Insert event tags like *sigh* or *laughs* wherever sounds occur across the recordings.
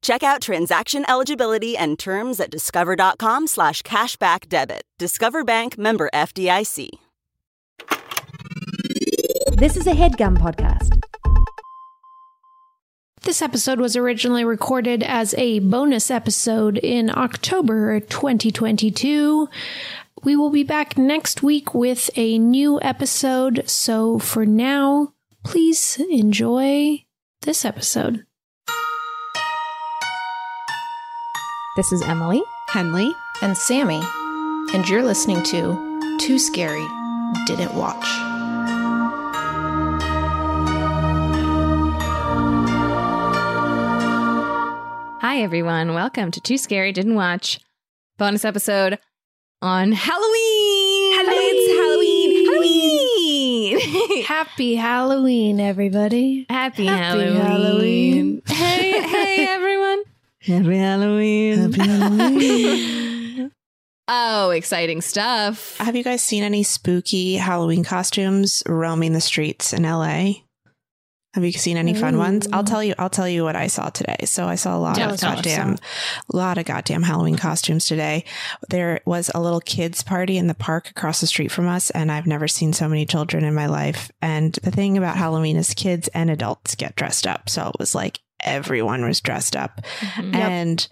Check out transaction eligibility and terms at discover.com slash cashback debit. Discover Bank member FDIC. This is a headgum podcast. This episode was originally recorded as a bonus episode in October 2022. We will be back next week with a new episode. So for now, please enjoy this episode. This is Emily. Henley. And Sammy. And you're listening to Too Scary Didn't Watch. Hi, everyone. Welcome to Too Scary Didn't Watch bonus episode on Halloween. Halloween. It's Halloween. *laughs* Happy Halloween, everybody. Happy, Happy Halloween. Halloween. Hey, hey, *laughs* everyone. Happy Halloween. Happy Halloween. *laughs* Oh, exciting stuff. Have you guys seen any spooky Halloween costumes roaming the streets in LA? Have you seen any fun ones? I'll tell you. I'll tell you what I saw today. So I saw a lot of us, tell us. goddamn, a lot of goddamn Halloween costumes today. There was a little kids party in the park across the street from us, and I've never seen so many children in my life. And the thing about Halloween is kids and adults get dressed up. So it was like everyone was dressed up, Mhm. and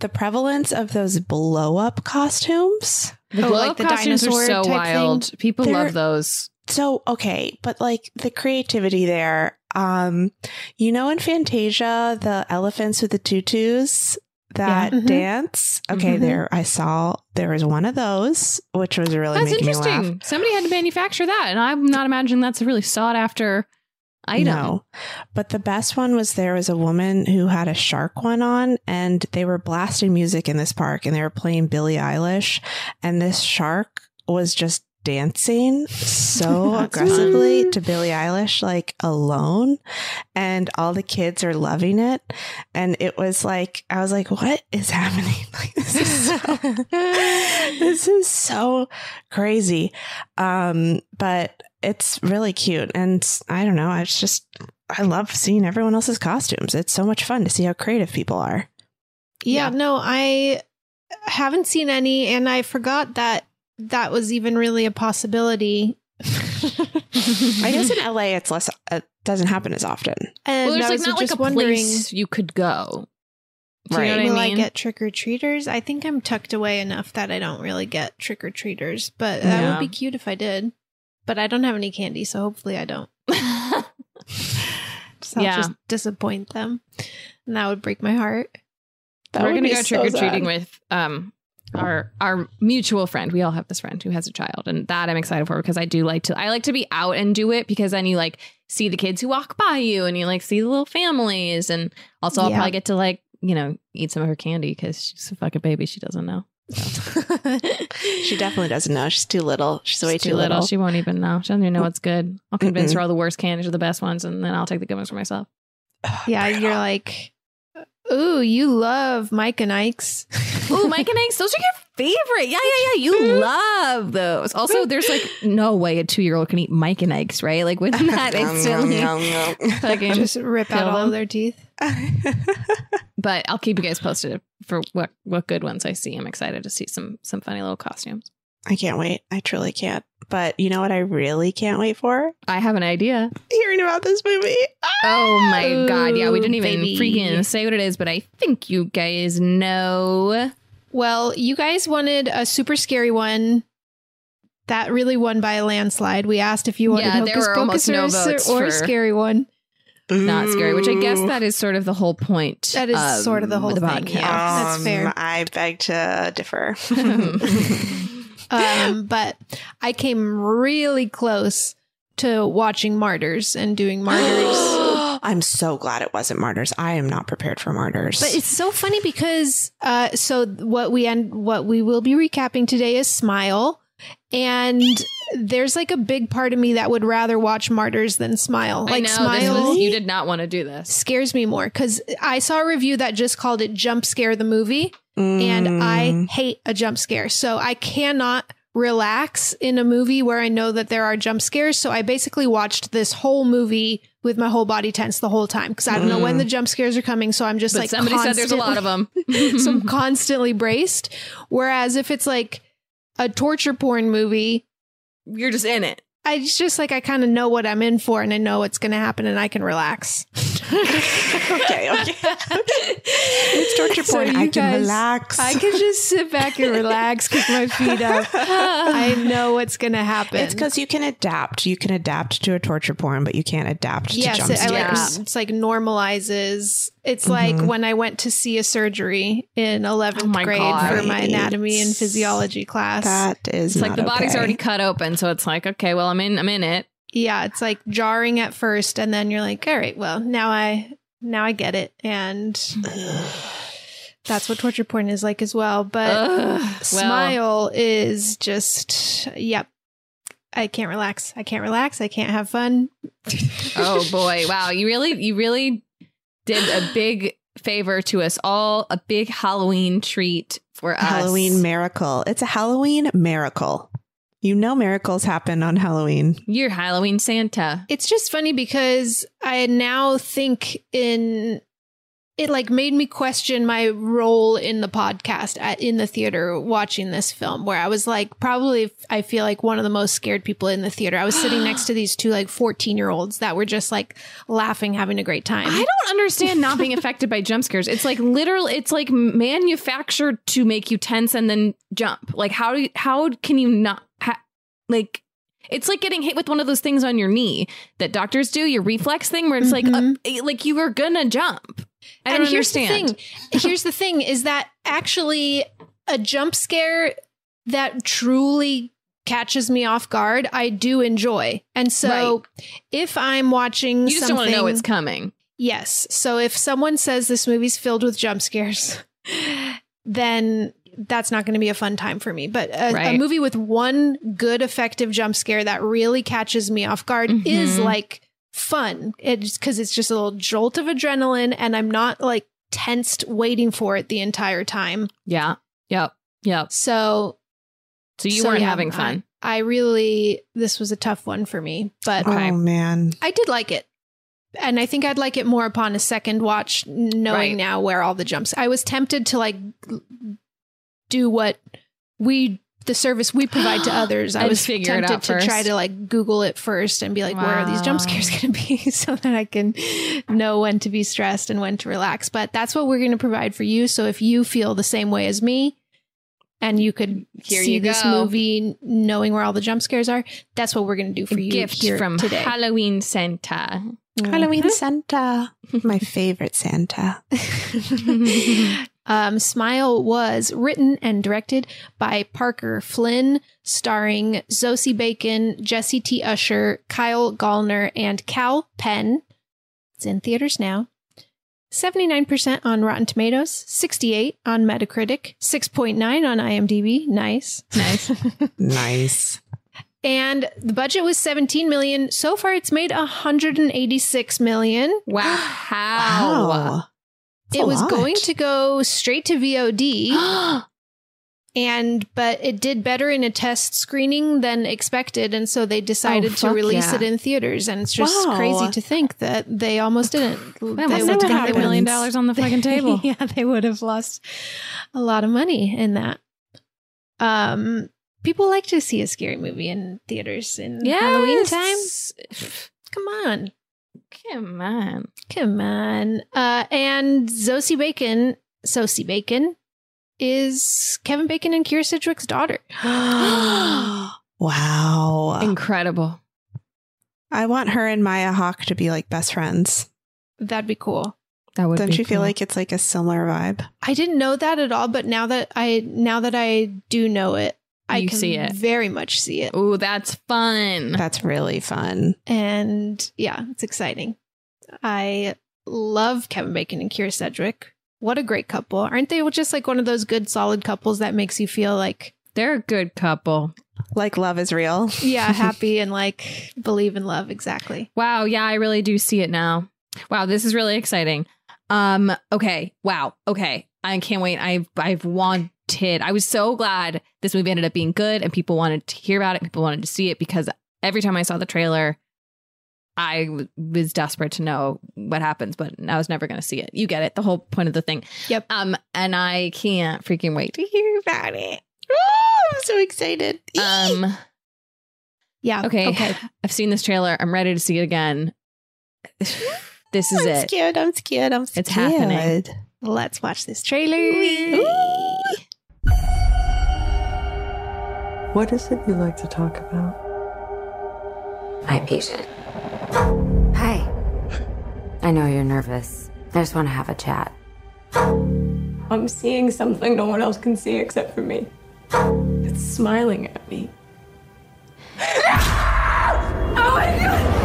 the prevalence of those blow up costumes. The Oh, glow like up the costumes are dinosaur so type wild. People love those. So okay, but like the creativity there, um, you know, in Fantasia, the elephants with the tutus that Yeah. Mhm. dance. Okay, Mhm. there I saw there was one of those, which was really That's making me laugh. interesting. Somebody had to manufacture that, and I'm not imagining that's a really sought after item. No, but the best one was there was a woman who had a shark one on, and they were blasting music in this park, and they were playing Billie Eilish, and this shark was just dancing so *laughs* That's aggressively to Billie Eilish, like alone, and all the kids are loving it, and it was like I was like, what is *laughs* happening? Like this is so, *laughs* this is so crazy, um, but it's really cute, and I don't know, it's just I love seeing everyone else's costumes. It's so much fun to see how creative people are. Yeah, Yeah. no, I haven't seen any, and I forgot that that was even really a possibility. *laughs* I guess in LA, it's less. It doesn't happen as often. And Well, there's like was not like a wondering, place you could go. Do Right. you know what will I I, mean? get trick or treaters? I think I'm tucked away enough that I don't really get trick or treaters, but that would be cute if I did. But I don't have any candy, so hopefully I don't. *laughs* *laughs* So I'll Yeah. just disappoint them, and that would break my heart. That We're gonna go so trick or treating sad. with um our our mutual friend. We all have this friend who has a child, and that I'm excited for because I do like to. I like to be out and do it because then you like see the kids who walk by you, and you like see the little families, and also I'll Yeah. probably get to like you know eat some of her candy because she's a fucking baby. She doesn't know. She definitely doesn't know. She's too little. She's way She's too little. She won't even know. She doesn't even know what's good. I'll convince Mm-mm. her all the worst candies are the best ones, and then I'll take the good ones for myself. yeah, you're like, ooh, you love Mike and Ike's. *laughs* Ooh, Mike and Ike's, those are your favorite. Yeah, yeah, yeah. You mm-hmm. love those. Also, there's like no way a two year old can eat Mike and Ike's, right? Like, wouldn't *laughs* that instantly *laughs* fucking Just rip out all them? of their teeth. *laughs* But I'll keep you guys posted for what what good ones I see. I'm excited to see some some funny little costumes. I can't wait. I truly can't. But you know what I really can't wait for? I have an idea. Hearing about this movie. Oh my god, yeah, we didn't even baby. freaking say what it is, but I think you guys know. Well, you guys wanted a super scary one. That really won by a landslide. We asked if you wanted Yeah, there Hocus were almost no Pocus or- or, for- a scary one. Not scary, which I guess that is sort of the whole point. That is sort of the whole thing, podcast. yeah. That's fair. Um, I beg to differ. *laughs* *laughs* Um, but I came really close to watching Martyrs and doing Martyrs. *gasps* *gasps* I'm so glad it wasn't martyrs. I am not prepared for martyrs. But it's so funny because uh, so what we end what we will be recapping today is Smile, And there's like a big part of me that would rather watch Martyrs than Smile. I Like know this Smile was, you did not want to do this. scares me more because I saw a review that just called it Jump Scare the movie, and I Mm. hate a jump scare. So I cannot relax in a movie where I know that there are jump scares. So I basically watched this whole movie with my whole body tense the whole time because I don't know when the jump scares are coming. So I'm just But like somebody said there's a lot of them. *laughs* so I'm *laughs* constantly braced. Whereas if it's like a torture porn movie, You're just in it. I it's just like I kind of know what I'm in for and I know what's going to happen and I can relax. *laughs* okay, okay. *laughs* it's torture So porn. you I can guys- relax. I can just sit back and relax, kick my feet up. *laughs* I know what's going to happen. It's because you can adapt. You can adapt to a torture porn, but you can't adapt yes, to jump it, I like, scares. it's like normalizes. It's like Mhm. when I went to see a surgery in 11th Oh grade God. for my anatomy and physiology class. That is It's like not the body's already cut open, so it's like, okay, well, I'm in, I'm in it. Yeah, it's like jarring at first and then you're like, all right, well, now I now I get it and *sighs* that's what torture porn is like as well, but Ugh. Well, Smile is just, yep. I can't relax. I can't relax. I can't have fun. oh *laughs* boy, wow! You really, you really did a big favor to us all. A big Halloween treat for us. Halloween miracle. It's a Halloween miracle. You know miracles happen on Halloween. You're Halloween Santa. It's just funny because I now think in it like made me question my role in the podcast at, in the theater watching this film where I was like probably I feel like one of the most scared people in the theater. I was sitting *gasps* next to these two like 14-year-olds that were just like laughing having a great time. I don't understand not being affected by jump scares. It's like literal. It's like manufactured to make you tense and then jump. Like how do you, how can you not ha- like? It's like getting hit with one of those things on your knee that doctors do. Your reflex thing where it's like Mhm. uh, like you were gonna jump. I don't and here's understand. the thing. *laughs* Here's the thing is that actually a jump scare that truly catches me off guard, I do enjoy. And so if I'm watching You just don't want to know what's coming. Yes. So if someone says this movie's filled with jump scares, *laughs* then that's not going to be a fun time for me. But a, a movie with one good effective jump scare that really catches me off guard Mhm. is like fun. It's because it's just a little jolt of adrenaline and I'm not like tensed waiting for it the entire time. Yeah. Yep. Yep. So So you so weren't yeah, having fun. I, I really this was a tough one for me, but Okay. Oh man. I did like it. And I think I'd like it more upon a second watch, knowing Right. now where all the jumps. I was tempted to like do what we, the service we provide to *gasps* others. I was tempted out to try to like Google it first and be like, where are these jump scares *laughs* going to be so that I can know when to be stressed and when to relax. But that's what we're going to provide for you. So if you feel the same way as me, and you could Here see you this movie knowing where all the jump scares are, that's what we're going to do for A you gift from today. Halloween Santa. Halloween Santa. My *laughs* favorite Santa. *laughs* um, Smile was written and directed by Parker Finn, starring Zosie Bacon, Jessie T. Usher, Kyle Gallner, and Kal Penn. It's in theaters now. 79% on Rotten Tomatoes, 68 on Metacritic, 6.9 on IMDb. Nice. *laughs* Nice. Nice. And the budget was 17 million. So far it's made 186 million. Wow. Wow. That's it was lot. going to go straight to VOD. *gasps* and but it did better in a test screening than expected and so they decided Oh, to release yeah. it in theaters and it's just Wow. crazy to think that they almost didn't That they must would have have had a million dollars on the fucking *laughs* table. yeah they would have lost a lot of money in that um people like to see a scary movie in theaters in halloween time come on Come on. Come on. Uh, and Zosie Bacon, Sosie Bacon, is Kevin Bacon and Kyra Sedgwick's daughter. *gasps* *gasps* wow. Incredible. I want her and Maya Hawke to be like best friends. That'd be cool. That would Don't be you feel like it's like a similar vibe? I didn't know that at all, but now that I now that I do know it, I You can see it. very much see it. Oh, that's fun. That's really fun. And yeah, it's exciting. I love Kevin Bacon and Kyra Sedgwick. What a great couple. Aren't they just like one of those good solid couples that makes you feel like They're a good couple. Like love is real. Yeah, *laughs* happy and like believe in love. Exactly. Wow, yeah, I really do see it now. Wow, this is really exciting. Um, okay. Wow. Okay. I can't wait. I've I've wanted. I was so glad this movie ended up being good and people wanted to hear about it. People wanted to see it because every time I saw the trailer, I w- was desperate to know what happens, but I was never going to see it. You get it. The whole point of the thing. Yep. Um, and I can't freaking wait to hear about it. Oh, I'm so excited. Um, Yeah. okay. Okay. *sighs* I've seen this trailer. I'm ready to see it again. *sighs* this is it. I'm it. scared. I'm scared. I'm scared. It's happening. Let's watch this trailer. What is it you like to talk about? My patient. Hi. I know you're nervous. I just want to have a chat. I'm seeing something no one else can see except for me. It's smiling at me. *laughs* Oh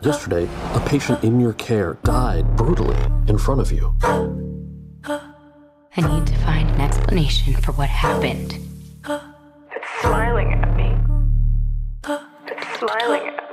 Yesterday, a patient in your care died brutally in front of you. I need to find an explanation for what happened. It's smiling at me. It's smiling at me.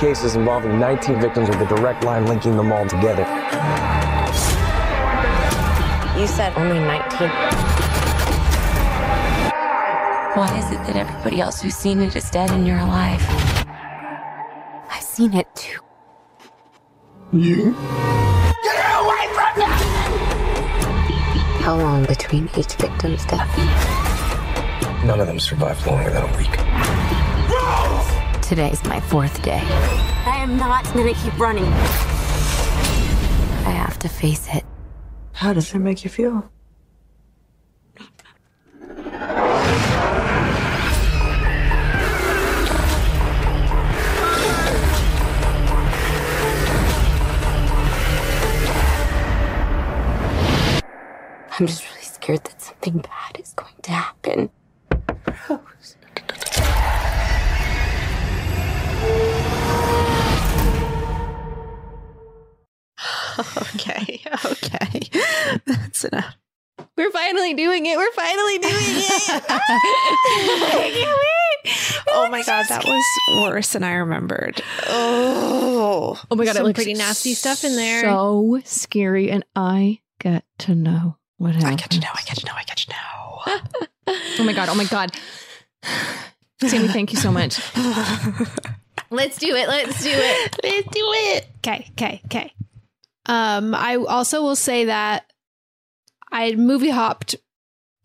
Cases involving 19 victims with a direct line linking them all together. You said only 19. Why is it that everybody else who's seen it is dead and you're alive? I've seen it too. You? Get away from me! How long between each victim's death? None of them survived longer than a week. Today's my fourth day. I am not gonna keep running. I have to face it. How does it make you feel? I'm just really scared that something bad is going to happen. *laughs* *laughs* Okay. Okay. That's enough. We're finally doing it. We're finally doing it. I can't wait. Oh my god, that was worse than I remembered. Oh. Oh my god, Some it looks pretty nasty stuff in there. So scary, and I get to know what I happens. get to know. I get to know. I get to know. Oh my god. Oh my god. Sammy, thank you so much. *laughs* Let's do it. Let's do it. Let's do it. Okay, okay, okay. Um, I also will say that I movie hopped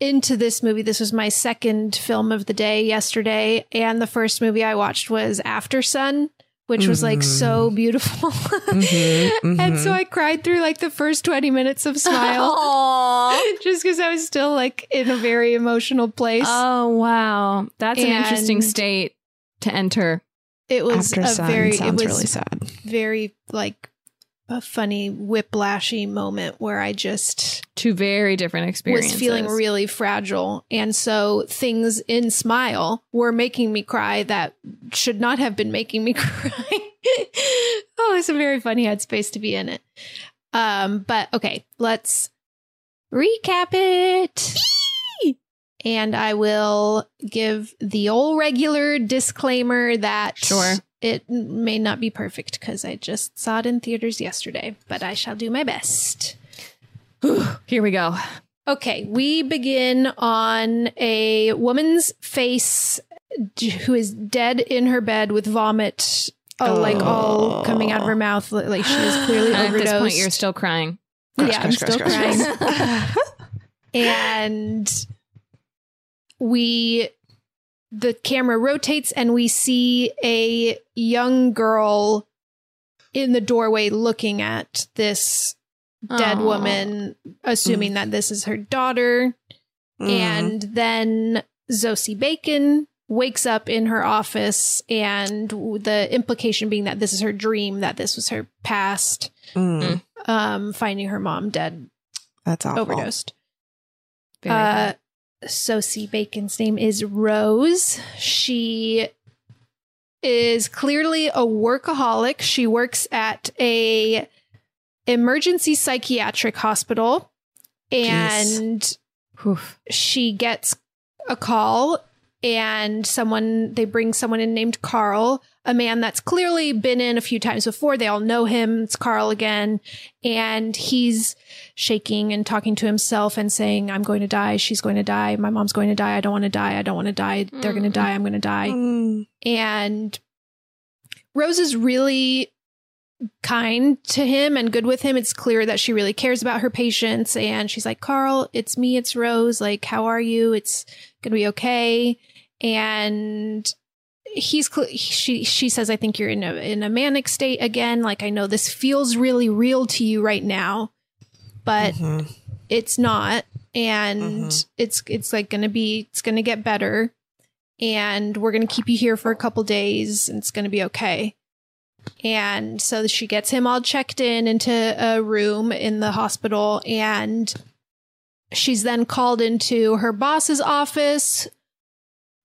into this movie. This was my second film of the day yesterday, and the first movie I watched was Aftersun, which was like mm-hmm. so beautiful. *laughs* Mm-hmm, mm-hmm. And so I cried through like the first 20 minutes of Smile. *laughs* Just because I was still like in a very emotional place. Oh wow, that's an interesting state to enter. it was After a Sun very, it was really sad. very like a funny whiplashy moment where I just Two very different experiences. was feeling really fragile. And so things in Smile were making me cry that should not have been making me *laughs* cry. oh, it's a very funny headspace to be in it. Um, but okay, let's recap it. And I will give the old regular disclaimer that Sure. It may not be perfect because I just saw it in theaters yesterday, but I shall do my best. *sighs* Here we go. Okay, we begin on a woman's face who is dead in her bed with vomit, oh, like all oh. coming out of her mouth, like she is clearly And *sighs* at overdosed. this point, you're still crying. yeah, I'm Gross, gross, still gross, gross, crying. *laughs* and we, the camera rotates, and we see a young girl in the doorway looking at this dead Aw. woman, assuming that this is her daughter. Mm. And then Zosie Bacon wakes up in her office, and the implication being that this is her dream, that this was her past, Mm. um, finding her mom dead, That's awful. overdosed. Very Uh. Sosie Bacon's name is Rose. She is clearly a workaholic. She works at a emergency psychiatric hospital and she gets a call and someone they bring someone in named Carl, a man that's clearly been in a few times before. They all know him. It's Carl again. And he's shaking and talking to himself and saying, I'm going to die. She's going to die. My mom's going to die. I don't want to die. I don't want to die. They're going to die. I'm going to die. Mm. And Rose is really kind to him and good with him. It's clear that she really cares about her patients. And she's like, Carl, it's me, it's Rose. Like, how are you? It's going to be okay. And he's she she says i think you're in a in a manic state again like i know this feels really real to you right now but Mhm. it's not and Mhm. it's it's like gonna be it's gonna get better and we're gonna keep you here for a couple days and it's gonna be okay and so she gets him all checked in into a room in the hospital and she's then called into her boss's office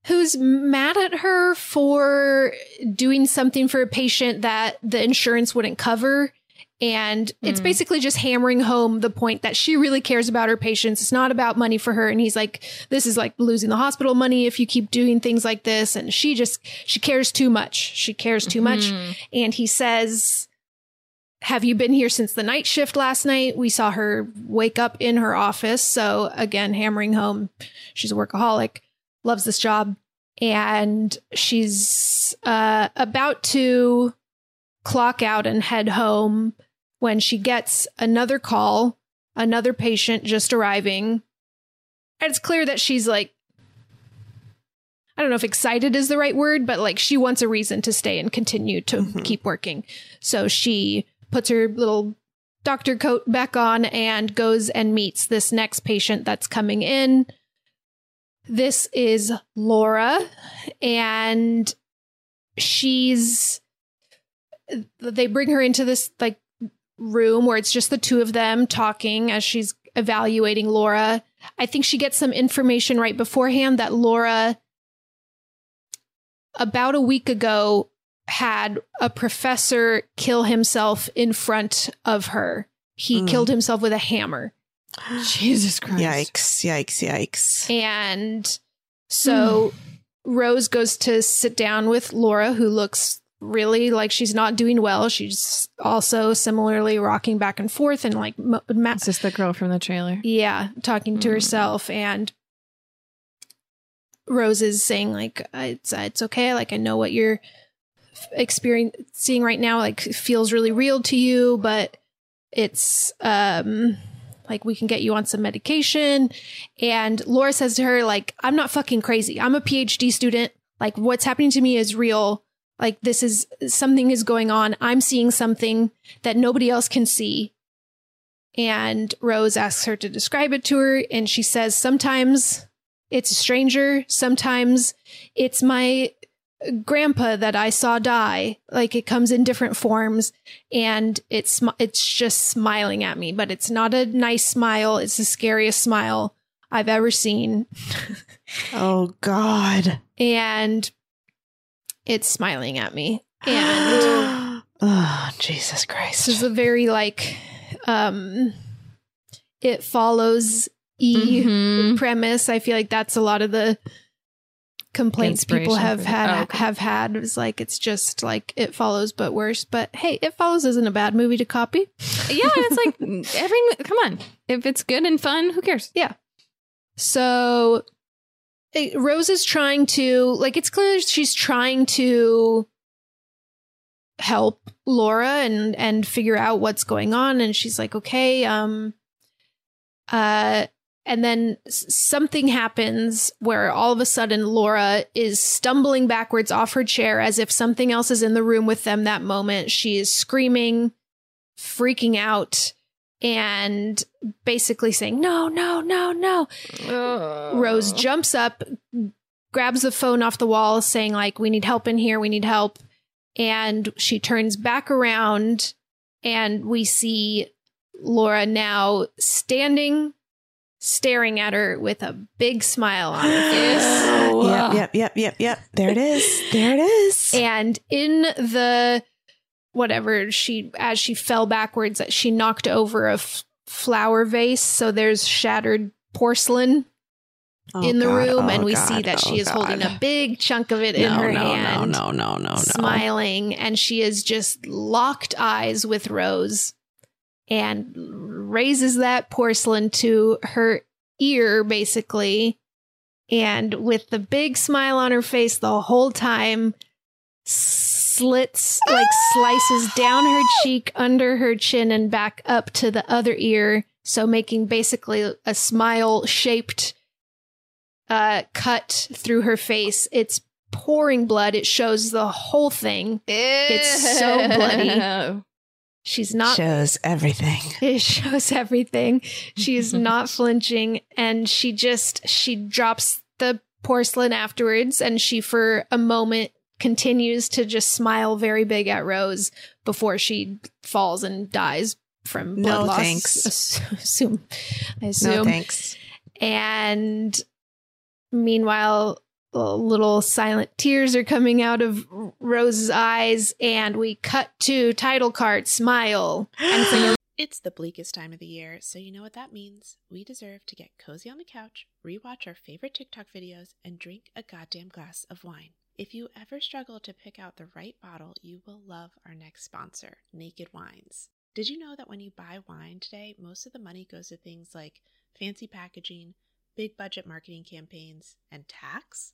who's mad at her for doing something for a patient that the insurance wouldn't cover. And it's Mm. basically just hammering home the point that she really cares about her patients. It's not about money for her. And he's like, this is like losing the hospital money if you keep doing things like this. And she just, she cares too much. She cares too much. Mhm. And he says, have you been here since the night shift last night? We saw her wake up in her office. So again, hammering home, she's a workaholic, loves this job. And she's uh, about to clock out and head home when she gets another call, another patient just arriving. And it's clear that she's like, I don't know if excited is the right word, but like she wants a reason to stay and continue to keep working. So she puts her little doctor coat back on and goes and meets this next patient that's coming in. This is Laura, and she's. They bring her into this like room where it's just the two of them talking as she's evaluating Laura. I think she gets some information right beforehand that Laura, about a week ago, had a professor kill himself in front of her. He Mm. killed himself with a hammer. Jesus Christ. Yikes! Yikes! Yikes! And so Rose goes to sit down with Laura, who looks really like she's not doing well. She's also similarly rocking back and forth and like, mo- ma- Is this the girl from the trailer? yeah, talking to Mm. herself. And Rose is saying like, it's, it's okay. Like, I know what you're experiencing right now, like feels really real to you, but it's, um, like we can get you on some medication. And Laura says to her, like, I'm not fucking crazy. I'm a PhD student. Like what's happening to me is real. Like this is something is going on. I'm seeing something that nobody else can see. And Rose asks her to describe it to her. And she says, sometimes it's a stranger. Sometimes it's my grandpa that I saw die. Like it comes in different forms and it's, it's just smiling at me, but it's not a nice smile. It's the scariest smile I've ever seen. *laughs* Oh God! And it's smiling at me. *gasps* And oh Jesus Christ! this is a very like, um, it follows E Mhm. premise. I feel like that's a lot of the complaints people have had. Oh, okay. have had. It's like it's just like it follows but worse. But hey, it follows isn't a bad movie to copy. *laughs* Yeah, it's like every. Come on, if it's good and fun, who cares? Yeah. So Rose is trying to like it's clear she's trying to help Laura and and figure out what's going on and she's like okay um uh and then something happens where all of a sudden Laura is stumbling backwards off her chair as if something else is in the room with them that moment. She is screaming, freaking out, and basically saying, No, no, no, no. Rose jumps up, grabs the phone off the wall, saying, like, we need help in here, we need help. And she turns back around and we see Laura now standing, staring at her with a big smile on her face. *gasps* Yep, yep, yep, yep, yep. There it is. There it is. And in the whatever she, as she fell backwards, uh, she knocked over a f- flower vase. So there's shattered porcelain Oh, in the God. room, Oh, and we God. see that Oh, she is holding a big chunk of it in her no, no, hand. no, no, no, no. Smiling, and she is just locked eyes with Rose and raises that porcelain to her ear, basically. And with the big smile on her face the whole time, slits, like slices down her cheek, under her chin, and back up to the other ear. So making basically a smile shaped uh, cut through her face. It's pouring blood. It shows the whole thing. It's so bloody. *laughs* She's not Shows everything. *laughs* it shows everything. She is *laughs* not flinching and she just she drops the porcelain afterwards and she for a moment continues to just smile very big at Rose before she falls and dies from blood No loss. thanks. Ass- *laughs* Assume I assume. No thanks. And meanwhile, little silent tears are coming out of Rose's eyes, and we cut to title card smile. *gasps* It's the bleakest time of the year, so you know what that means. We deserve to get cozy on the couch, rewatch our favorite TikTok videos, and drink a goddamn glass of wine. If you ever struggle to pick out the right bottle, you will love our next sponsor, Naked Wines. Did you know that when you buy wine today, most of the money goes to things like fancy packaging, big budget marketing campaigns, and tax?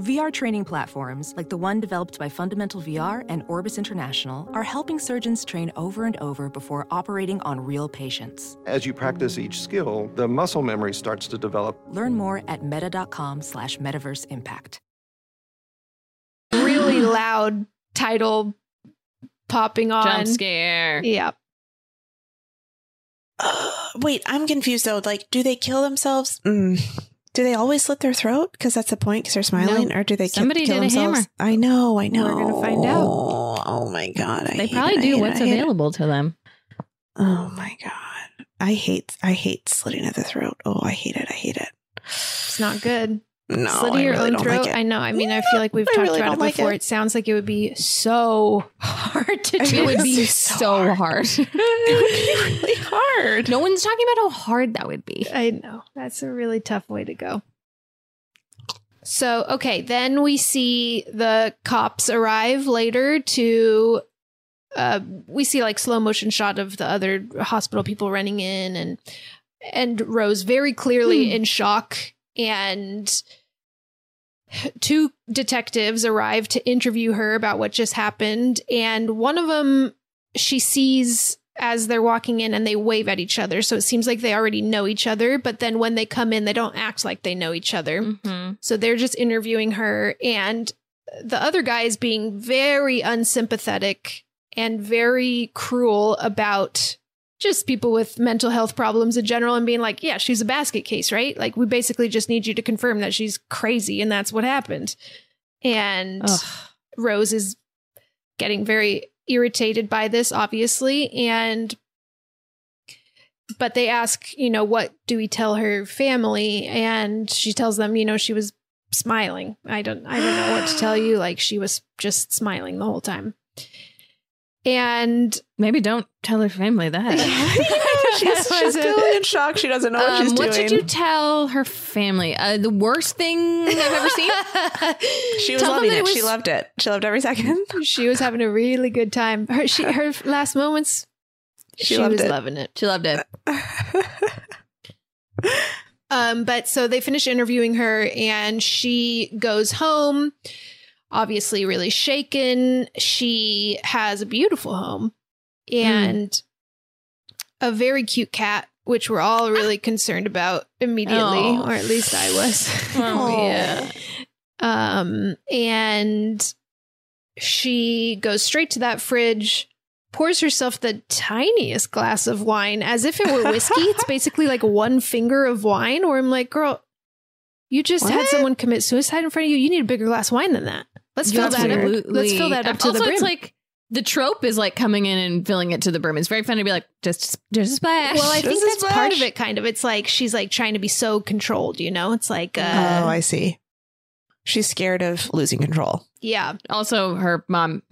VR training platforms, like the one developed by Fundamental VR and Orbis International, are helping surgeons train over and over before operating on real patients. As you practice each skill, the muscle memory starts to develop. Learn more at meta.com slash metaverse impact. really loud title popping on. Jump scare. Yeah. Wait, I'm confused though. Like, do they kill themselves? Mm. Do they always slit their throat? Because that's the point. Because they're smiling, No. or do they Somebody kill did a themselves? hammer. I know. I know. We're gonna find out. Oh, oh my god! I They probably it, do what's it. available to them. Oh my god! I hate. I hate slitting at the throat. Oh, I hate it. I hate it. It's not good. No, Slit I your really own throat. like. I know. I mean, I feel like we've I talked really about it like before. it. It. sounds like it would be so hard to do. It would be so hard. *laughs* *laughs* it would be really hard. no one's talking about how hard that would be. I know. That's a really tough way to go. So, okay, then we see the cops arrive later to uh we see like slow motion shot of the other hospital people running in and and Rose very clearly in shock and two detectives arrive to interview her about what just happened. And one of them she sees as they're walking in and they wave at each other. So it seems like they already know each other. But then when they come in they don't act like they know each other. Mm-hmm. so they're just interviewing her. And the other guy is being very unsympathetic and very cruel about just people with mental health problems in general and being like, yeah, she's a basket case, right? Like, we basically just need you to confirm that she's crazy and that's what happened. And Ugh. Rose is getting very irritated by this, obviously. And, but they ask, you know, what do we tell her family? And she tells them, you know, she was smiling. I don't, I don't know what to tell you. *gasps* Like, she was just smiling the whole time. And Maybe don't tell her family that. *laughs* *laughs* she's, she's clearly in shock. She doesn't know what Um, she's what doing. should you tell her family? Uh, the worst thing I've ever *laughs* seen. she was Tell loving it. it was- She loved it. She loved every second. she was having a really good time. Her, she, her last moments, She she, loved was it. loving it. She loved it. Um, but so they finish interviewing her and she goes home, obviously really shaken. She has a beautiful home and a very cute cat, which we're all really concerned about immediately, Oh. or at least I was. *laughs* *laughs* Oh, yeah. Um, and she goes straight to that fridge, pours herself the tiniest glass of wine as if it were whiskey. *laughs* it's basically like one finger of wine, Or I'm like, girl, you just had someone commit suicide in front of you. You need a bigger glass of wine than that. Let's fill that up. Let's fill that up to also, the brim. it's like the trope is like coming in and filling it to the brim. It's very funny to be like, just, just a splash. well, I think Just a that's part of it. Kind of, it's like she's like trying to be so controlled. You know, it's like, uh, oh, I see. She's scared of losing control. yeah, Also, her mom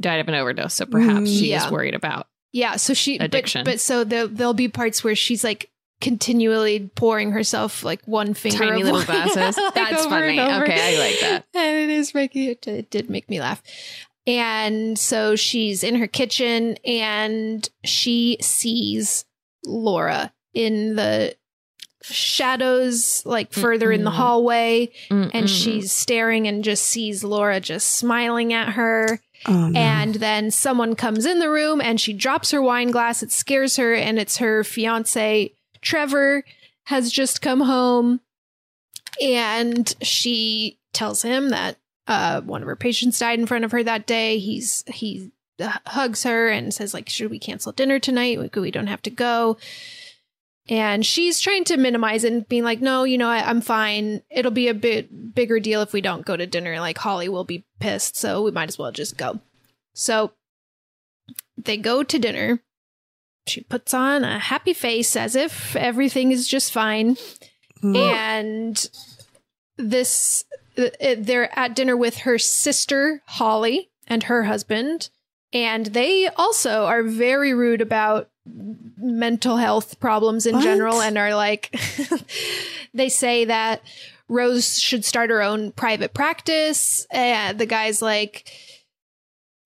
died of an overdose, so perhaps Mm, she yeah. is worried about. Yeah, so she Addiction. But, but so there there'll be parts where she's like continually pouring herself like one finger Tiny of little wine, *laughs* glasses. like, That's over funny. and over. Okay, I like that. *laughs* And it is making it, it did make me laugh. And so she's in her kitchen and she sees Laura in the shadows like further in the hallway Mm-mm. and she's staring and just sees Laura just smiling at her Oh, no. and then someone comes in the room and she drops her wine glass. It scares her, and it's her fiance, Trevor, has just come home. And she tells him that uh, one of her patients died in front of her that day. He's he uh, hugs her and says like, "Should we cancel dinner tonight? We, we don't have to go." And she's trying to minimize it and being like, no, you know, I, I'm fine. It'll be a bit bigger deal if we don't go to dinner. Like, Holly will be pissed. So we might as well just go. So they go to dinner. She puts on a happy face as if everything is just fine. And this, uh, they're at dinner with her sister, Holly, and her husband. And they also are very rude about mental health problems in What? general and are like, *laughs* they say that Rose should start her own private practice. And the guy's like,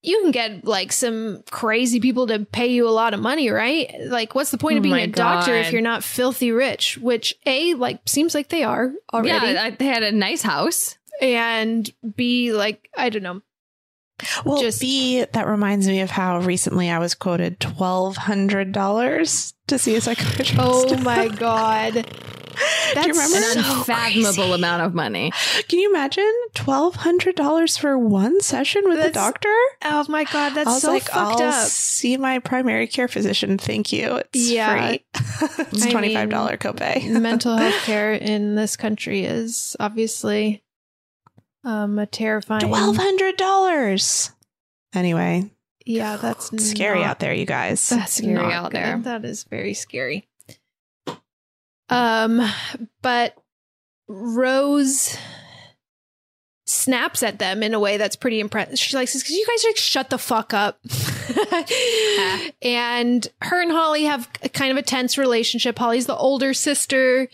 you can get like some crazy people to pay you a lot of money, right? Like, what's the point Oh of being my a doctor if you're not filthy rich? Which A, like, seems like they are already. Yeah, I, they had a nice house. and B, like, I don't know. Well, Just- B, that reminds me of how recently I was quoted twelve hundred dollars to see a psychiatrist. Oh my God. *laughs* Remember? An so unfathomable crazy. amount of money. Can you imagine twelve hundred dollars for one session with a doctor? Oh my God. That's I was so like, fucked I'll up. see my primary care physician. Thank you. It's Yeah. free. *laughs* it's twenty five dollar copay. *laughs* mental health care in this country is obviously um, a terrifying. Twelve hundred dollars. Anyway, Yeah, that's *sighs* scary not- out there, you guys. That's Scary out good. there. That is very scary. Um, but Rose snaps at them in a way that's pretty impressive. She's like, "Cause you guys are like shut the fuck up." *laughs* and her and Holly have a kind of a tense relationship. Holly's the older sister,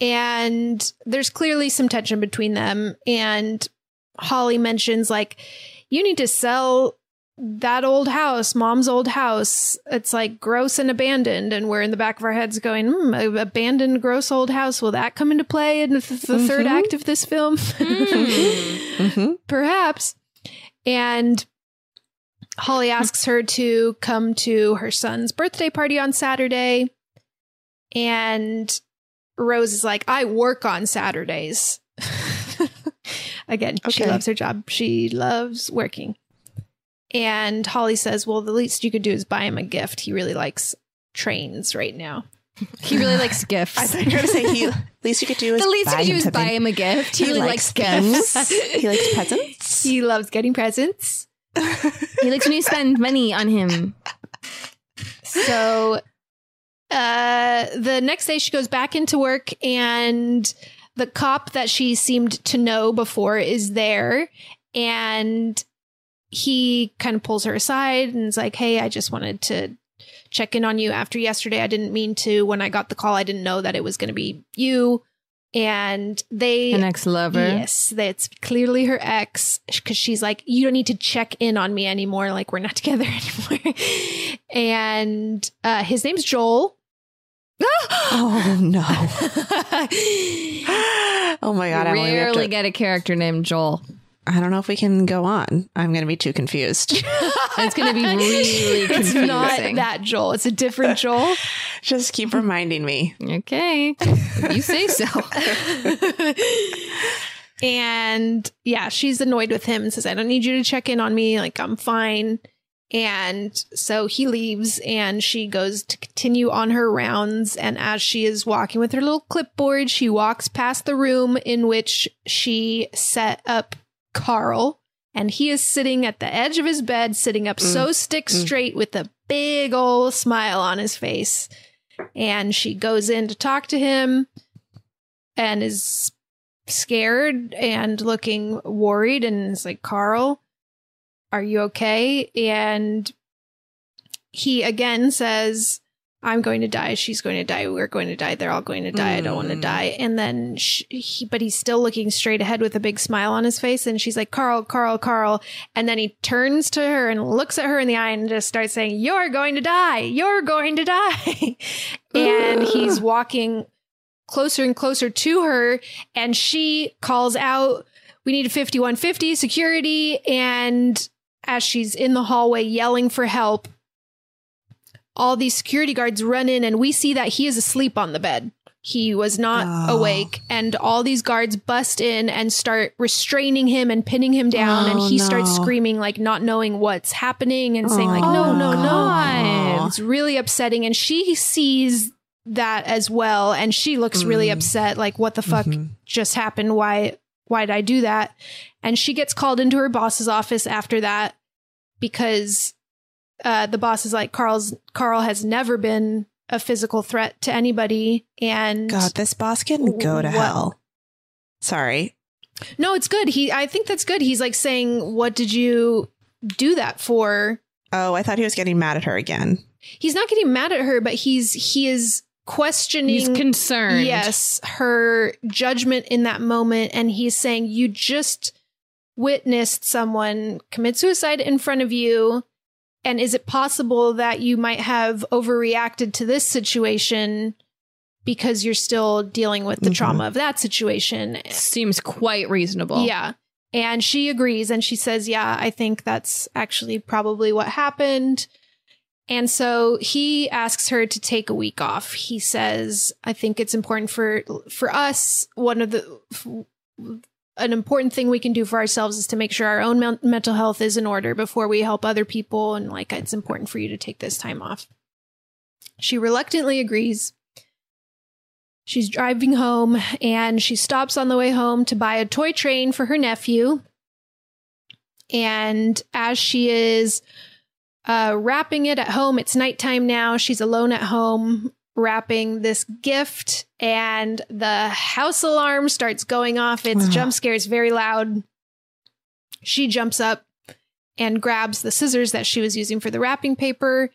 and there's clearly some tension between them. And Holly mentions like, "You need to sell." That old house, mom's old house, it's like gross and abandoned. And we're in the back of our heads going, hmm, a- abandoned, gross old house. Will that come into play in the, the third act of this film? Mhm. *laughs* Perhaps. And Holly asks her to come to her son's birthday party on Saturday. And Rose is like, I work on Saturdays. *laughs* Again, she loves her job. She loves working. And Holly says, Well, the least you could do is buy him a gift. He really likes trains right now. He really likes *laughs* gifts. I thought you were going to say he. Least you could do is the least you could do is buy him a gift. He, He really likes likes, gifts. gifts. He likes presents. He loves getting presents. he likes when you spend money on him. So uh the next day she goes back into work and the cop that she seemed to know before is there and he kind of pulls her aside and is like, "Hey, I just wanted to check in on you after yesterday. I didn't mean to. When I got the call, I didn't know that it was going to be you." And they An ex-lover. Yes, that's clearly her ex because she's like, "You don't need to check in on me anymore. Like we're not *laughs* together anymore." and uh, his name's Joel. *gasps* Oh no! *laughs* *gasps* oh my god! We Rarely to- get a character named Joel. I don't know if we can go on. I'm going to be too confused. *laughs* It's going to be really confusing. *laughs* It's not that Joel. It's a different Joel. *laughs* Just keep reminding me. Okay, you say so. And yeah, she's annoyed with him and says, I don't need you to check in on me. Like, I'm fine. And so he leaves and she goes to continue on her rounds. And as she is walking with her little clipboard, she walks past the room in which she set up Carl. And he is sitting at the edge of his bed, sitting up mm. so stick mm. straight with a big old smile on his face. And she goes in to talk to him and is scared and looking worried and is like, Carl, are you okay? And he again says, I'm going to die. She's going to die. We're going to die. They're all going to die. I don't want to Mm. die. And then, sh he, but he's still looking straight ahead with a big smile on his face. And she's like, Carl, Carl, Carl. And then he turns to her and looks at her in the eye and just starts saying, You're going to die. You're going to die. *laughs* and he's walking closer and closer to her. And she calls out, We need a 5150 security. And as she's in the hallway yelling for help, all these security guards run in and we see that he is asleep on the bed. He was not Oh. awake, and all these guards bust in and start restraining him and pinning him down. Oh, and he starts screaming, like not knowing what's happening and saying, like, no, Oh, no, no. It's really upsetting. And she sees that as well. And she looks really Mm. upset, like, what the fuck Mhm. just happened? Why why did I do that? And she gets called into her boss's office after that because uh, the boss is like Carl's Carl has never been a physical threat to anybody and God, this boss can go to What- hell. Sorry. no it's good he I think that's good he's like saying what did you do that for Oh, I thought he was getting mad at her again. he's not getting mad at her but he's he is questioning He's concerned. yes her judgment in that moment and he's saying you just witnessed someone commit suicide in front of you and is it possible that you might have overreacted to this situation because you're still dealing with the Mhm. trauma of that situation Seems quite reasonable. yeah and she agrees and she says yeah i think that's actually probably what happened and so he asks her to take a week off he says i think it's important for for us one of the an important thing we can do for ourselves is to make sure our own men- mental health is in order before we help other people and like it's important for you to take this time off she reluctantly agrees She's driving home and she stops on the way home to buy a toy train for her nephew. And as she is uh, wrapping it at home, it's nighttime now. She's alone at home. Wrapping this gift and the house alarm starts going off. Its Wow. jump scare is very loud. She jumps up and grabs the scissors that she was using for the wrapping paper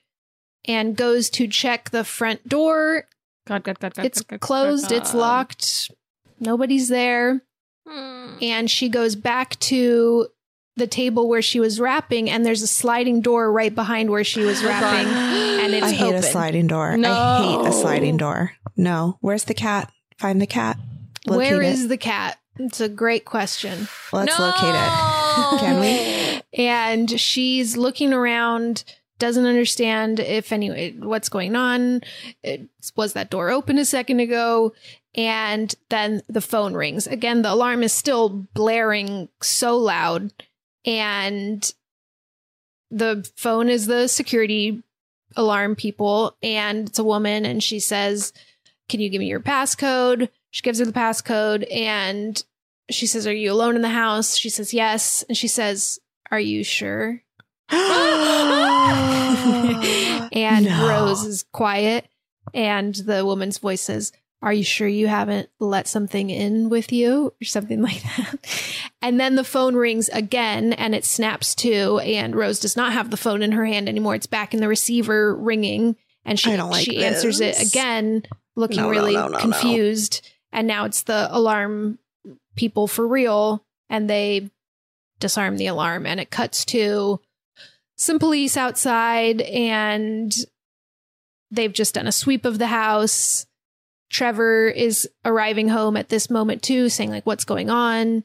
and goes to check the front door. God, God, God, God. It's God, God, closed, God. it's locked. Nobody's there. Hmm. And she goes back to the table where she was wrapping, and there's a sliding door right behind where she was wrapping, *gasps* *gasps* *gasps* and it's I hate open. a sliding door. I hate a sliding door. No. Where's the cat? Find the cat. Where Locate is it. the cat? It's a great question. Let's locate it. Can we? And she's looking around, doesn't understand if any what's going on. It, was that door open a second ago? And then the phone rings. Again, the alarm is still blaring so loud. And the phone is the security alarm people. And it's a woman. And she says, Can you give me your passcode? She gives her the passcode. And she says, Are you alone in the house? She says, Yes. And she says, Are you sure? *gasps* *laughs* and No. Rose is quiet. And the woman's voice says, Are you sure you haven't let something in with you? Or something *laughs* like that. And then the phone rings again and it snaps to, and Rose does not have the phone in her hand anymore. It's back in the receiver ringing. And she, like she answers it again, looking No, really no, no. confused. And now it's the alarm people for real. And they disarm the alarm. And it cuts to some police outside and they've just done a sweep of the house. Trevor is arriving home at this moment too, saying like, "What's going on?"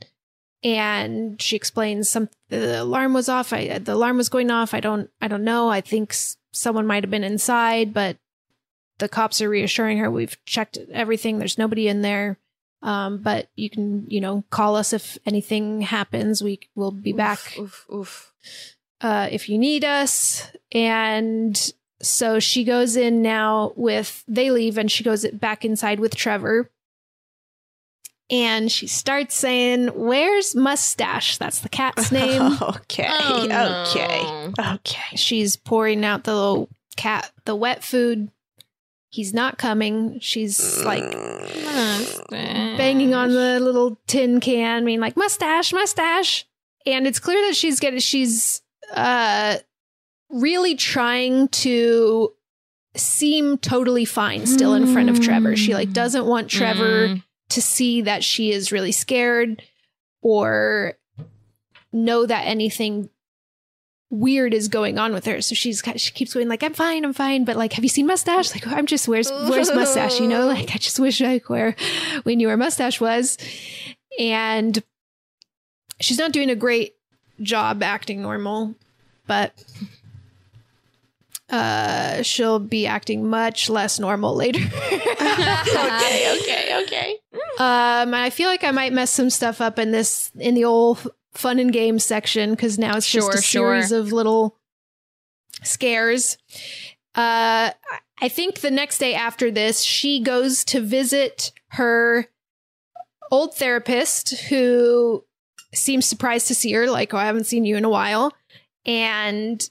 And she explains some the alarm was off. I the alarm was going off. I don't I don't know. I think s- someone might have been inside, but the cops are reassuring her we've checked everything. There's nobody in there. Um, but you can you know call us if anything happens. We will be back Oof, oof. uh, if you need us. And so she goes in now with, they leave and she goes back inside with Trevor. And she starts saying, Where's Mustache? That's the cat's *laughs* name. okay. Oh, no. okay. Okay. She's pouring out the little cat, the wet food. He's not coming. She's like banging on the little tin can, being like, mustache, mustache. And it's clear that she's getting, she's uh, really trying to seem totally fine still in front of Trevor. She like doesn't want Trevor Mm. to see that she is really scared or know that anything weird is going on with her. So she's she keeps going like, I'm fine, I'm fine. But like, have you seen mustache? Like, I'm just where's where's mustache? You know, like I just wish like where we knew where mustache was. And she's not doing a great job acting normal, but uh she'll be acting much less normal later. *laughs* okay, okay, okay. Um, I feel like I might mess some stuff up in this in the old fun and games section because now it's Sure, just a series sure. of little scares. Uh, I think the next day after this, she goes to visit her old therapist who seems surprised to see her, like, oh, I haven't seen you in a while. And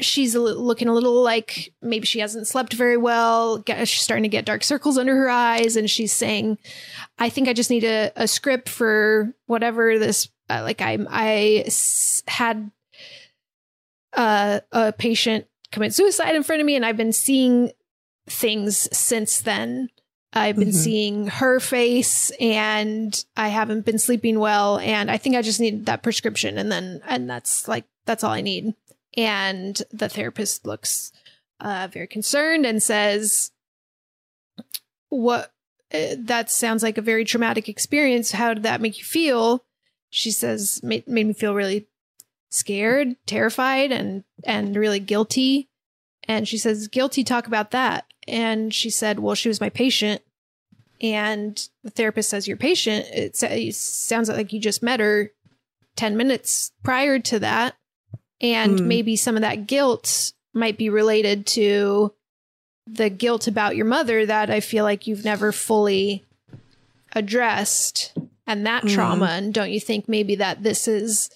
she's looking a little like maybe she hasn't slept very well. She's starting to get dark circles under her eyes. And she's saying, I think I just need a, a script for whatever this, uh, like, I, I s- had uh, a patient commit suicide in front of me, and I've been seeing things since then. I've been Mhm. seeing her face, and I haven't been sleeping well. And I think I just need that prescription, and then and that's like that's all I need. And the therapist looks uh, very concerned and says, "What? Uh, that sounds like a very traumatic experience. How did that make you feel?" She says, "Made, made me feel really scared, terrified, and and really guilty." And she says, "Guilty? Talk about that." And she said, "Well, she was my patient." And the therapist says, "Your patient." It, sa- it sounds like you just met her ten minutes prior to that, and Hmm. maybe some of that guilt might be related to the guilt about your mother that I feel like you've never fully addressed and that Mhm. trauma. And don't you think maybe that this is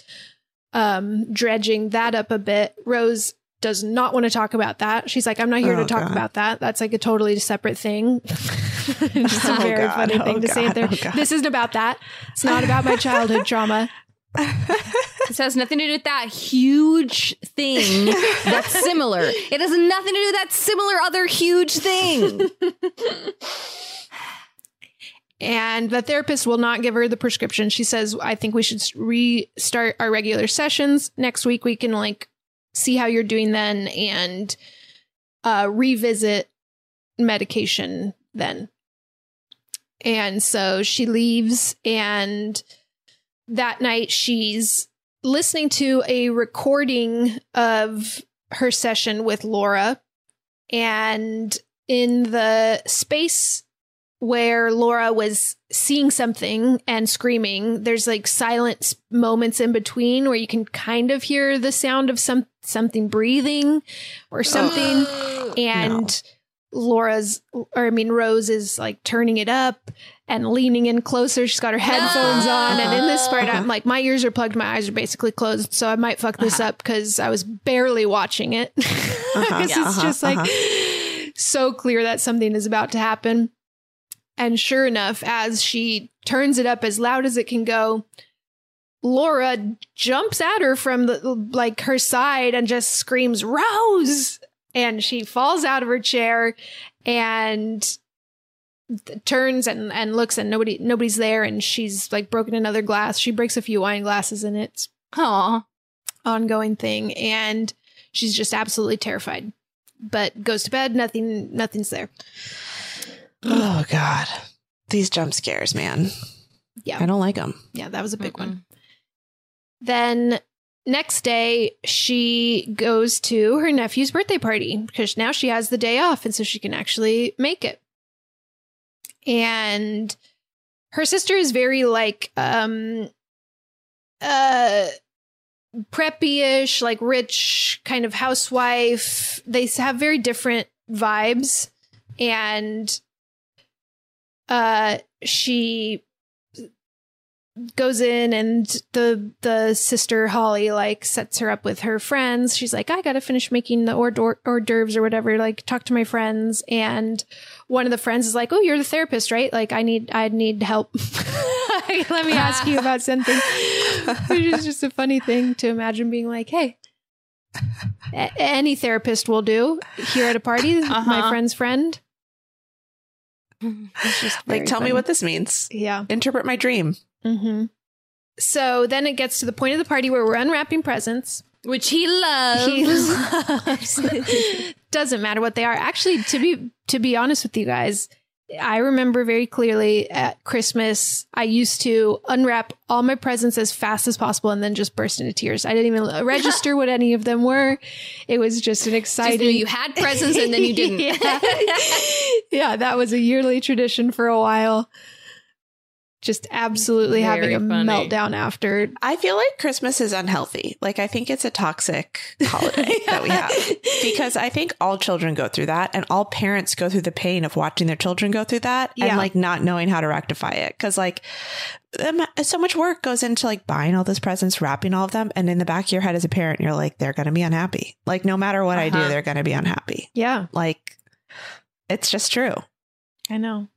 um, dredging that up a bit? Rose does not want to talk about that. She's like, I'm not here Oh, to talk God. about that. That's like a totally separate thing. *laughs* Just a Oh, very God. funny thing Oh, to say there. Oh, This isn't about that. It's not about my childhood trauma. *laughs* This has nothing to do with that huge thing that's similar. It has nothing to do with that similar other huge thing. And the therapist will not give her the prescription. She says, I think we should restart our regular sessions. Next week, we can like see how you're doing then and uh, revisit medication then. And so she leaves, and that night she's listening to a recording of her session with Laura. And in the space where Laura was seeing something and screaming, there's like silent moments in between where you can kind of hear the sound of some something breathing or something. *gasps* and Laura's, or I mean, Rose is like turning it up and leaning in closer. She's got her headphones on. And in this part, I'm like, my ears are plugged, my eyes are basically closed. So I might fuck this up because I was barely watching it. *laughs* 'Cause it's uh-huh, just like uh-huh. so clear that something is about to happen. And sure enough, as she turns it up as loud as it can go, Laura jumps at her from the like her side and just screams, Rose! And she falls out of her chair and th- turns and, and looks and nobody nobody's there and she's like broken another glass. She breaks a few wine glasses and it's Aw. ongoing thing and she's just absolutely terrified. But goes to bed, nothing nothing's there. Oh God, these jump scares, man. Yeah. I don't like them. Yeah, that was a big one. Then next day, she goes to her nephew's birthday party because now she has the day off and so she can actually make it. And her sister is very like um uh preppy-ish, like rich kind of housewife. They have very different vibes and uh she goes in and the the sister Holly like sets her up with her friends. She's like, I gotta finish making the hors d'oeuvre hors d'oeuvres or whatever. Like, talk to my friends. And one of the friends is like, Oh, you're the therapist, right? Like, I need I need help. *laughs* Let me ask you about something. *laughs* Which is just a funny thing to imagine being like, Hey. any therapist will do here at a party. My Uh-huh. friend's friend. *laughs* It's just Like, very tell me what this means. Yeah. Interpret my dream. Mm-hmm. So then it gets to the point of the party where we're unwrapping presents. Which he loves. He *laughs* loves. *laughs* Doesn't matter what they are. Actually, to be to be honest with you guys, I remember very clearly at Christmas, I used to unwrap all my presents as fast as possible and then just burst into tears. I didn't even *laughs* register what any of them were. It was just an exciting. knew you had presents and then you *laughs* didn't. yeah. *laughs* yeah, that was a yearly tradition for a while. Just absolutely having a funny. meltdown after. I feel like Christmas is unhealthy. Like I think it's a toxic holiday *laughs* that we have because I think all children go through that and all parents go through the pain of watching their children go through that Yeah. and like not knowing how to rectify it cuz like um, so much work goes into like buying all those presents, wrapping all of them and in the back of your head as a parent you're like they're going to be unhappy. Like no matter what I do Uh-huh. they're going to be unhappy. Yeah, Like it's just true. I know.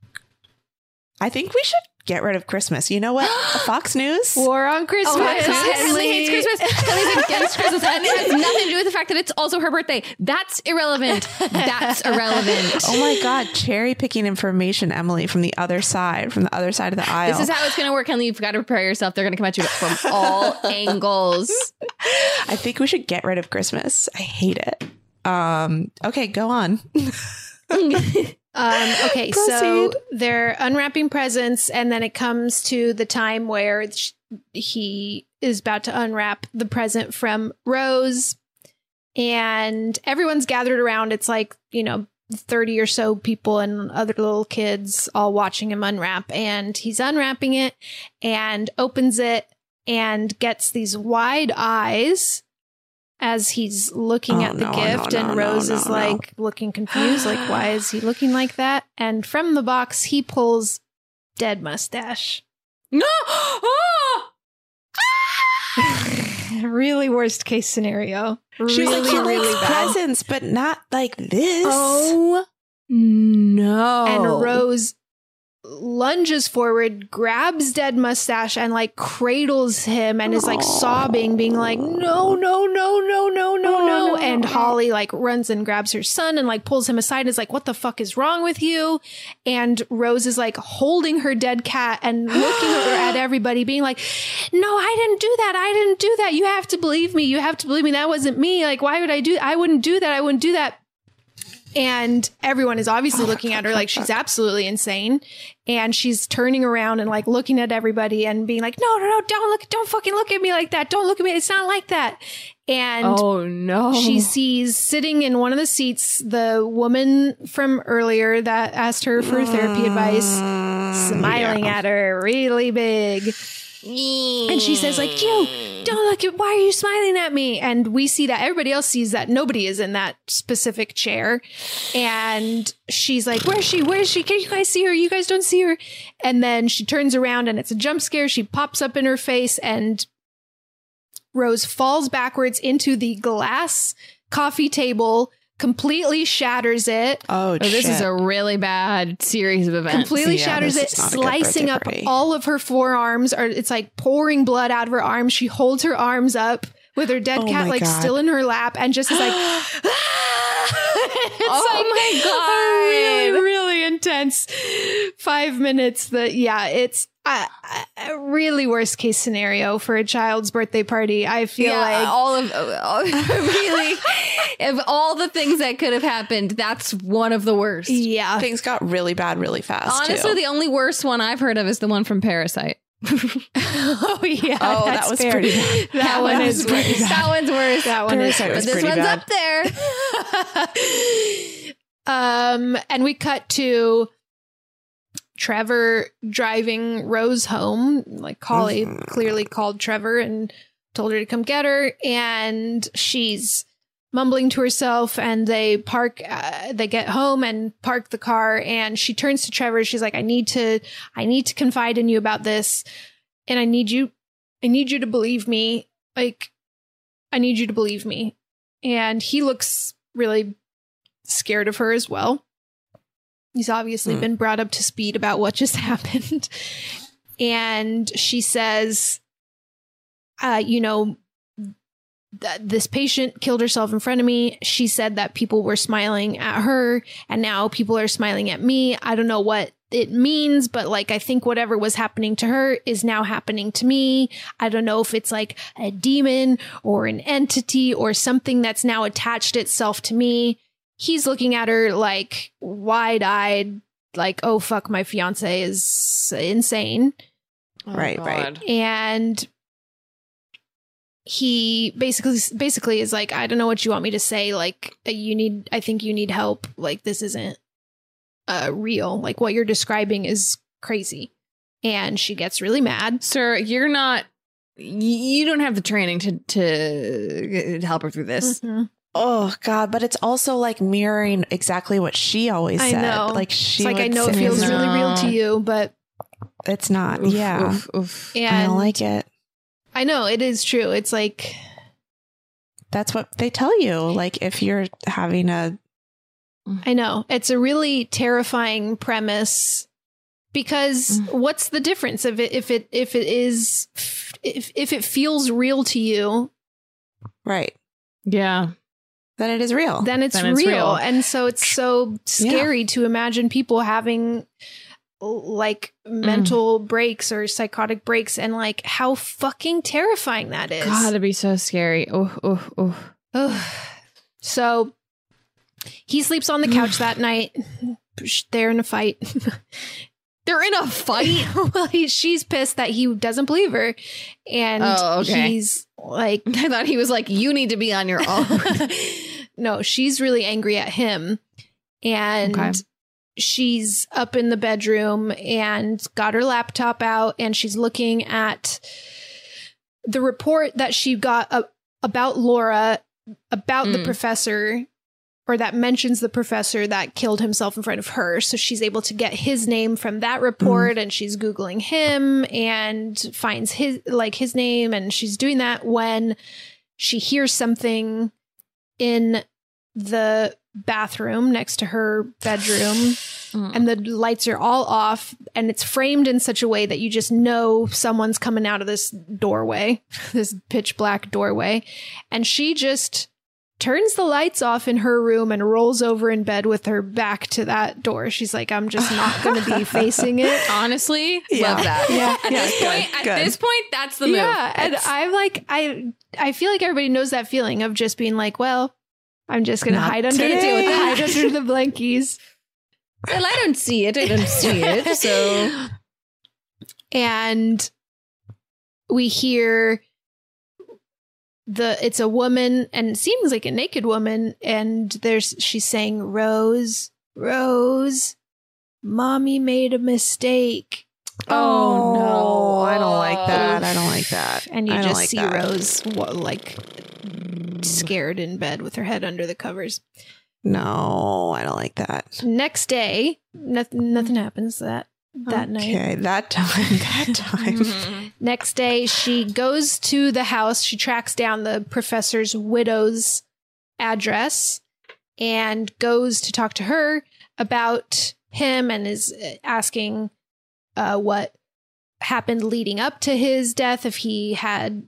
I think we should get rid of Christmas. You know what? *gasps* Fox News? War on Christmas. Oh my God, Emily hates Christmas. Emily's against Christmas. And it has *laughs* nothing to do with the fact that it's also her birthday. That's irrelevant. That's irrelevant. *laughs* Oh my God, cherry picking information, Emily, from the other side, from the other side of the aisle. This is how it's going to work, Emily. You've got to prepare yourself. They're going to come at you from all *laughs* angles. I think we should get rid of Christmas. I hate it. Um, okay, go on. Um, okay, *laughs* so they're unwrapping presents, and then it comes to the time where sh- he is about to unwrap the present from Rose, and everyone's gathered around. It's like, you know, 30 or so people and other little kids all watching him unwrap, and he's unwrapping it and opens it and gets these wide eyes. As he's looking Oh, at the no, no, gift, no, and Rose no, is no. like looking confused, like, why is he looking like that? And from the box, he pulls dead mustache. No! Oh! *gasps* *laughs* really worst case scenario. She's really, like, he really likes bad. presents, but not like this. Oh no. And Rose lunges forward, grabs dead mustache, and like cradles him and is like sobbing, being like, no, no, no, no, no, oh, no, no. And Holly like runs and grabs her son and like pulls him aside and is like, what the fuck is wrong with you? And Rose is like holding her dead cat and *gasps* looking at everybody, being like, no, I didn't do that. I didn't do that. You have to believe me. You have to believe me. That wasn't me. Like, why would I do I wouldn't do that. I wouldn't do that and everyone is obviously oh looking at her like she's absolutely insane. And she's turning around and like looking at everybody and being like no no no don't look don't fucking look at me like that. Don't look at me. It's not like that. And Oh no. she sees sitting in one of the seats the woman from earlier that asked her for therapy advice mm, smiling at her really big and she says like you don't look at why are you smiling at me? And we see that everybody else sees that nobody is in that specific chair. And she's like where's she? Where's she? Can you guys see her? You guys don't see her. And then she turns around and it's a jump scare. She pops up in her face and rose falls backwards into the glass coffee table completely shatters it Oh, Oh, this is a really bad series of events. completely Yeah, shatters this it, is not a good slicing up party. all of her forearms. Or it's like pouring blood out of her arms. She holds her arms up with her dead Oh cat like God. still in her lap, and just is like, *gasps* *gasps* it's Oh my a really, God. really intense five minutes. That yeah, it's. A, a really worst case scenario for a child's birthday party. I feel yeah, like all of all- *laughs* really *laughs* of all the things that could have happened, that's one of the worst. yeah, Things got really bad really fast. Honestly, too. the only worst one I've heard of is the one from Parasite. *laughs* oh yeah, Oh, that that's was fair. pretty bad. That one was is pretty worse. That one's worse. That one is Parasite worse. was this pretty one's bad. up there. Um, and we cut to Trevor driving Rose home. Like Holly clearly called Trevor and told her to come get her, and she's mumbling to herself. And they park. Uh, they get home and park the car. And she turns to Trevor. She's like, "I need to. I need to confide in you about this, and I need you. I need you to believe me. Like, I need you to believe me." And he looks really scared of her as well. He's obviously Hmm. been brought up to speed about what just *laughs* happened. And she says, uh, you know, th- this patient killed herself in front of me. She said that people were smiling at her, and now people are smiling at me. I don't know what it means, but like, I think whatever was happening to her is now happening to me. I don't know if it's like a demon or an entity or something that's now attached itself to me. He's looking at her like wide eyed, like, oh fuck, my fiance is insane. Right, right. And he basically basically is like, I don't know what you want me to say. Like, you need, I think you need help. Like, this isn't uh, real. Like, what you're describing is crazy. And she gets really mad. Sir, you're not you don't have the training to to help her through this. Mhm. Oh God! But it's also like mirroring exactly what she always I said. know. Like she, It's like I know it say- feels No. really real to you, but It's not. Oof, yeah, oof, oof. and I don't like it. I know it is true. It's like That's what they tell you. Like if you're having a I know. It's a really terrifying premise because mm. what's the difference if it if it if it is if if it feels real to you, right, Yeah. Then it is real. then it's, Then it's real. real. And so it's so scary to imagine people having like mm. mental breaks or psychotic breaks and like how fucking terrifying that is. God, it'd be so scary. Oh, oh, oh. Ugh. So he sleeps on the couch *sighs* that night. They're in a fight. *laughs* They're in a fight. *laughs* well, he, she's pissed that he doesn't believe her, and Oh, okay. he's like, *laughs* I thought he was like, you need to be on your own. *laughs* no, she's really angry at him, and Okay. she's up in the bedroom and got her laptop out, and she's looking at the report that she got uh, about Laura, about the Mm. professor or that mentions the professor that killed himself in front of her. So she's able to get his name from that report mm-hmm. and she's Googling him and finds his, like his name. And she's doing that when she hears something in the bathroom next to her bedroom mm. and the lights are all off and it's framed in such a way that you just know someone's coming out of this doorway, *laughs* this pitch black doorway. And she just turns the lights off in her room and rolls over in bed with her back to that door. She's like, I'm just not going to be *laughs* facing it. Honestly, Yeah. love that. Yeah. At this Yeah, point, good, at this point, that's the move. Yeah, and I'm like, I, I feel like everybody knows that feeling of just being like, well, I'm just gonna hide under today. the hide *laughs* under the blankies. well, I don't see it. I don't see it. So *laughs* and we hear the it's a woman and it seems like a naked woman and there's she's saying rose rose mommy made a mistake Oh, no, I don't like that. I don't like that. and you I just like see that. rose what, like scared in bed with her head under the covers No, I don't like that. next day nothing nothing happens that that night Okay, that time, *laughs* that time. Next day, she goes to the house. She tracks down the professor's widow's address and goes to talk to her about him and is uh, asking uh, what happened leading up to his death, if he had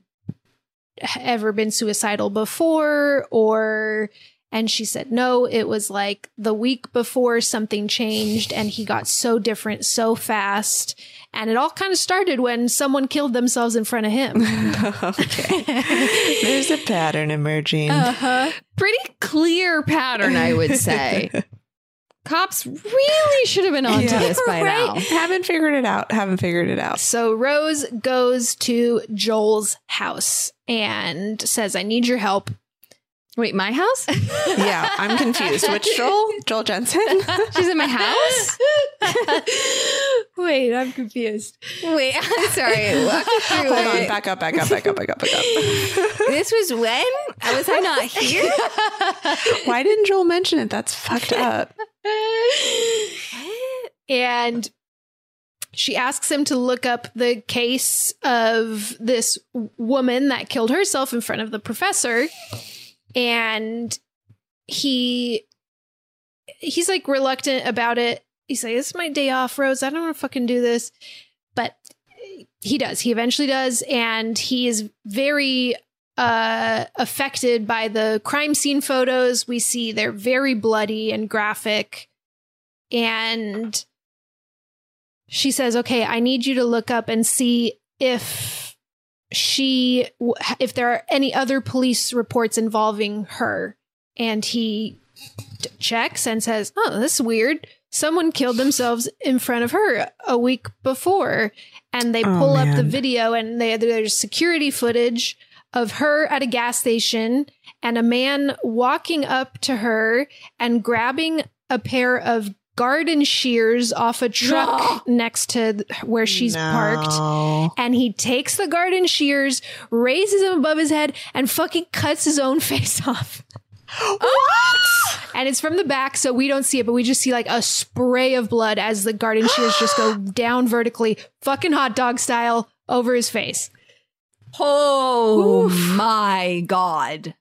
ever been suicidal before or and she said no it was like the week before something changed and he got so different so fast and it all kind of started when someone killed themselves in front of him *laughs* okay. *laughs* There's a pattern emerging. uh-huh. pretty clear pattern, I would say. *laughs* Cops really should have been onto Yeah. this by now. Haven't figured it out. Haven't figured it out. so rose goes to joel's house and says i need your help Wait, my house? *laughs* Yeah, I'm confused. Which Joel? Joel Jensen? *laughs* She's in my house? wait i'm confused Wait, I'm sorry. Walk me through Hold on, back up, back up, back up, back up, back up. *laughs* This was when? Was I not here? Why didn't Joel mention it? That's fucked up. and she asks him to look up the case of this woman that killed herself in front of the professor and he he's like reluctant about it. He's like this is my day off rose. I don't want to fucking do this. But he does. He eventually does. And he is very uh affected by the crime scene photos. We see they're very bloody and graphic. And she says, "Okay, I need you to look up and see if she if there are any other police reports involving her." And he t- checks and says, "Oh, this is weird. Someone killed themselves in front of her a week before." And they Oh, pull up the video and they, there's security footage of her at a gas station and a man walking up to her and grabbing a pair of garden shears off a truck next to where she's parked. And he takes the garden shears, raises them above his head, and fucking cuts his own *laughs* face off. What? And it's from the back, so we don't see it, but we just see like a spray of blood as the garden shears just go *gasps* down vertically, fucking hot dog style, over his face. Oh my god.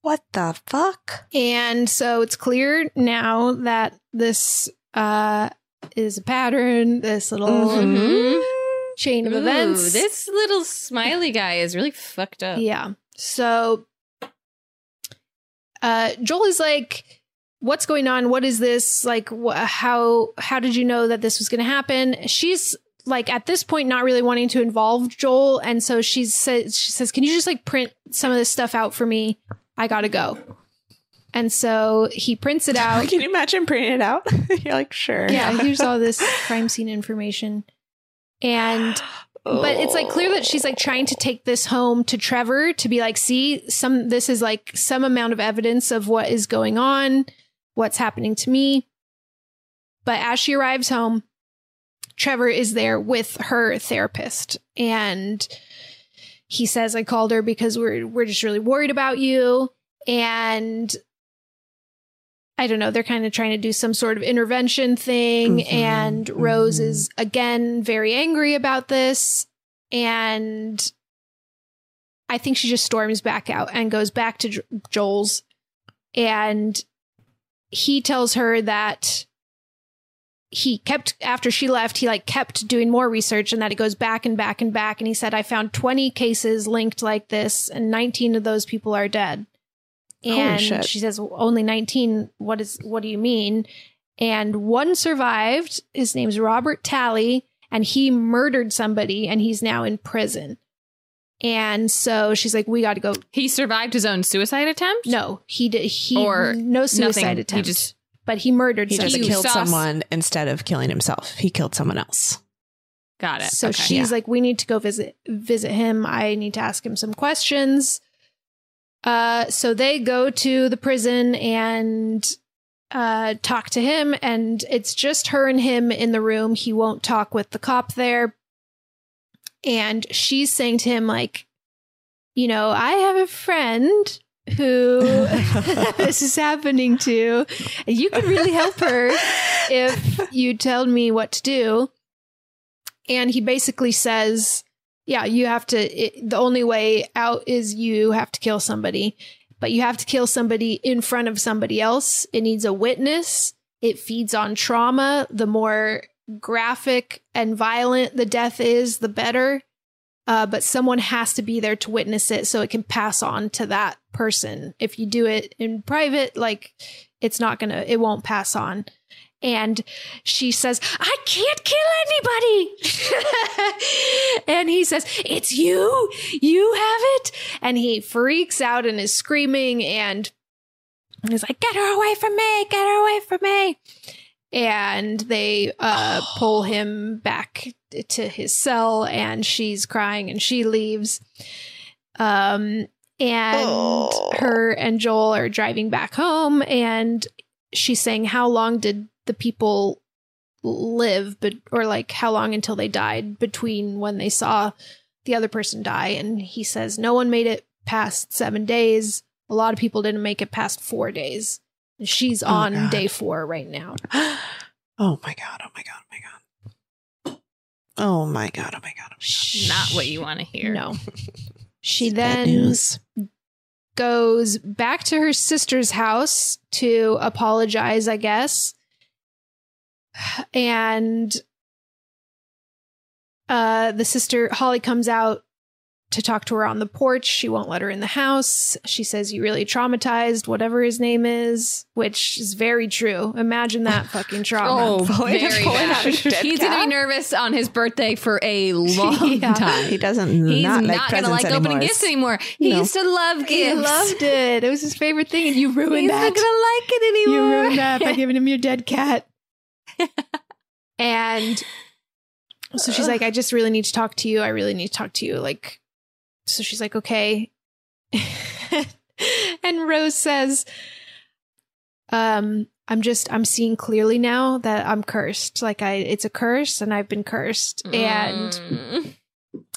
What the fuck? And so it's clear now that this uh, is a pattern, this little Mhm. chain of Ooh, events. This little smiley guy is really fucked up. Yeah. So uh Joel is like what's going on? What is this? Like wh- how how did you know that this was going to happen? She's like at this point not really wanting to involve Joel and so she says she says, "Can you just like print some of this stuff out for me? I got to go." And so he prints it out. *laughs* Can you imagine printing it out? *laughs* You're like, sure. yeah, *laughs* here's all this crime scene information. And but it's like clear that she's like trying to take this home to Trevor to be like, see, some this is like some amount of evidence of what is going on, what's happening to me. But as she arrives home, Trevor is there with her therapist and he says I called her because we're we're just really worried about you and I don't know, they're kind of trying to do some sort of intervention thing. Mhm, And Rose is again very angry about this. And I think she just storms back out and goes back to Jo- Joel's. And he tells her that he kept after she left he like kept doing more research and that it goes back and back and back and he said i found 20 cases linked like this and 19 of those people are dead and shit. she says only 19 what is what do you mean and one survived his name's robert talley and he murdered somebody and he's now in prison and so she's like we got to go He survived his own suicide attempt? no he did he Or no suicide nothing, he attempt just- but he murdered He just somebody killed saw someone instead of killing himself. He killed someone else. Got it. So Okay. she's like, we need to go visit visit him. I need to ask him some questions. Uh, so they go to the prison and uh, talk to him, and it's just her and him in the room. He won't talk with the cop there, and she's saying to him like, you know, I have a friend who *laughs* this is happening to. and You could really help her if you tell me what to do and he basically says yeah you have to it, the only way out is you have to kill somebody. But you have to kill somebody in front of somebody else. It needs a witness. It feeds on trauma. The more graphic and violent the death is the better. Uh, but someone has to be there to witness it so it can pass on to that person. If you do it in private like it's not gonna it won't pass on and she says, I can't kill anybody. *laughs* and he says, It's you. You have it. And he freaks out and is screaming and he's like, Get her away from me. Get her away from me. And they uh, *sighs* pull him back to his cell and she's crying and she leaves. Um, and her and Joel are driving back home and she's saying how long did the people live but or like how long until they died between when they saw the other person die and he says no one made it past 7 days a lot of people didn't make it past 4 days and she's Oh, on God. day 4 right now *gasps* Oh my god! Oh my god! Oh my god! Oh my god! Oh my god! Oh my god! Not what you want to hear. no *laughs* she then goes back to her sister's house to apologize, I guess. And uh the sister Holly comes out to talk to her on the porch. She won't let her in the house. She says you really traumatized whatever his name is, which is very true. Imagine that *laughs* fucking trauma. Oh, Pulling- very *laughs* bad. out a dead He's gonna be nervous on his birthday for a *laughs* long Yeah. time. He doesn't He's not, not, like gonna like presents opening gifts anymore. He No. used to love gifts. He loved it. It was his favorite thing, and you ruined He's that. He's not gonna like it anymore. you ruined that by giving him your dead cat. *laughs* and so she's like, I just really need to talk to you. I really need to talk to you. Like, so she's like, okay. *laughs* and Rose says, um, I'm just, I'm seeing clearly now that I'm cursed. Like, I, it's a curse and I've been cursed. And Mm.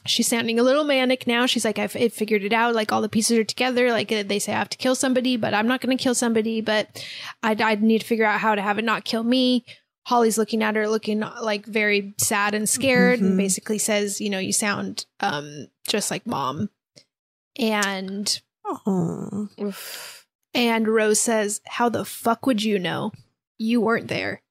she's sounding a little manic now. She's like, I've I figured it out. Like all the pieces are together. Like uh, they say I have to kill somebody, but I'm not going to kill somebody. But I, I need to figure out how to have it not kill me. Holly's looking at her, looking like very sad and scared, and Mhm. basically says, "You know, you sound um just like mom." And Oh. and Rose says, How the fuck would you know? You weren't there.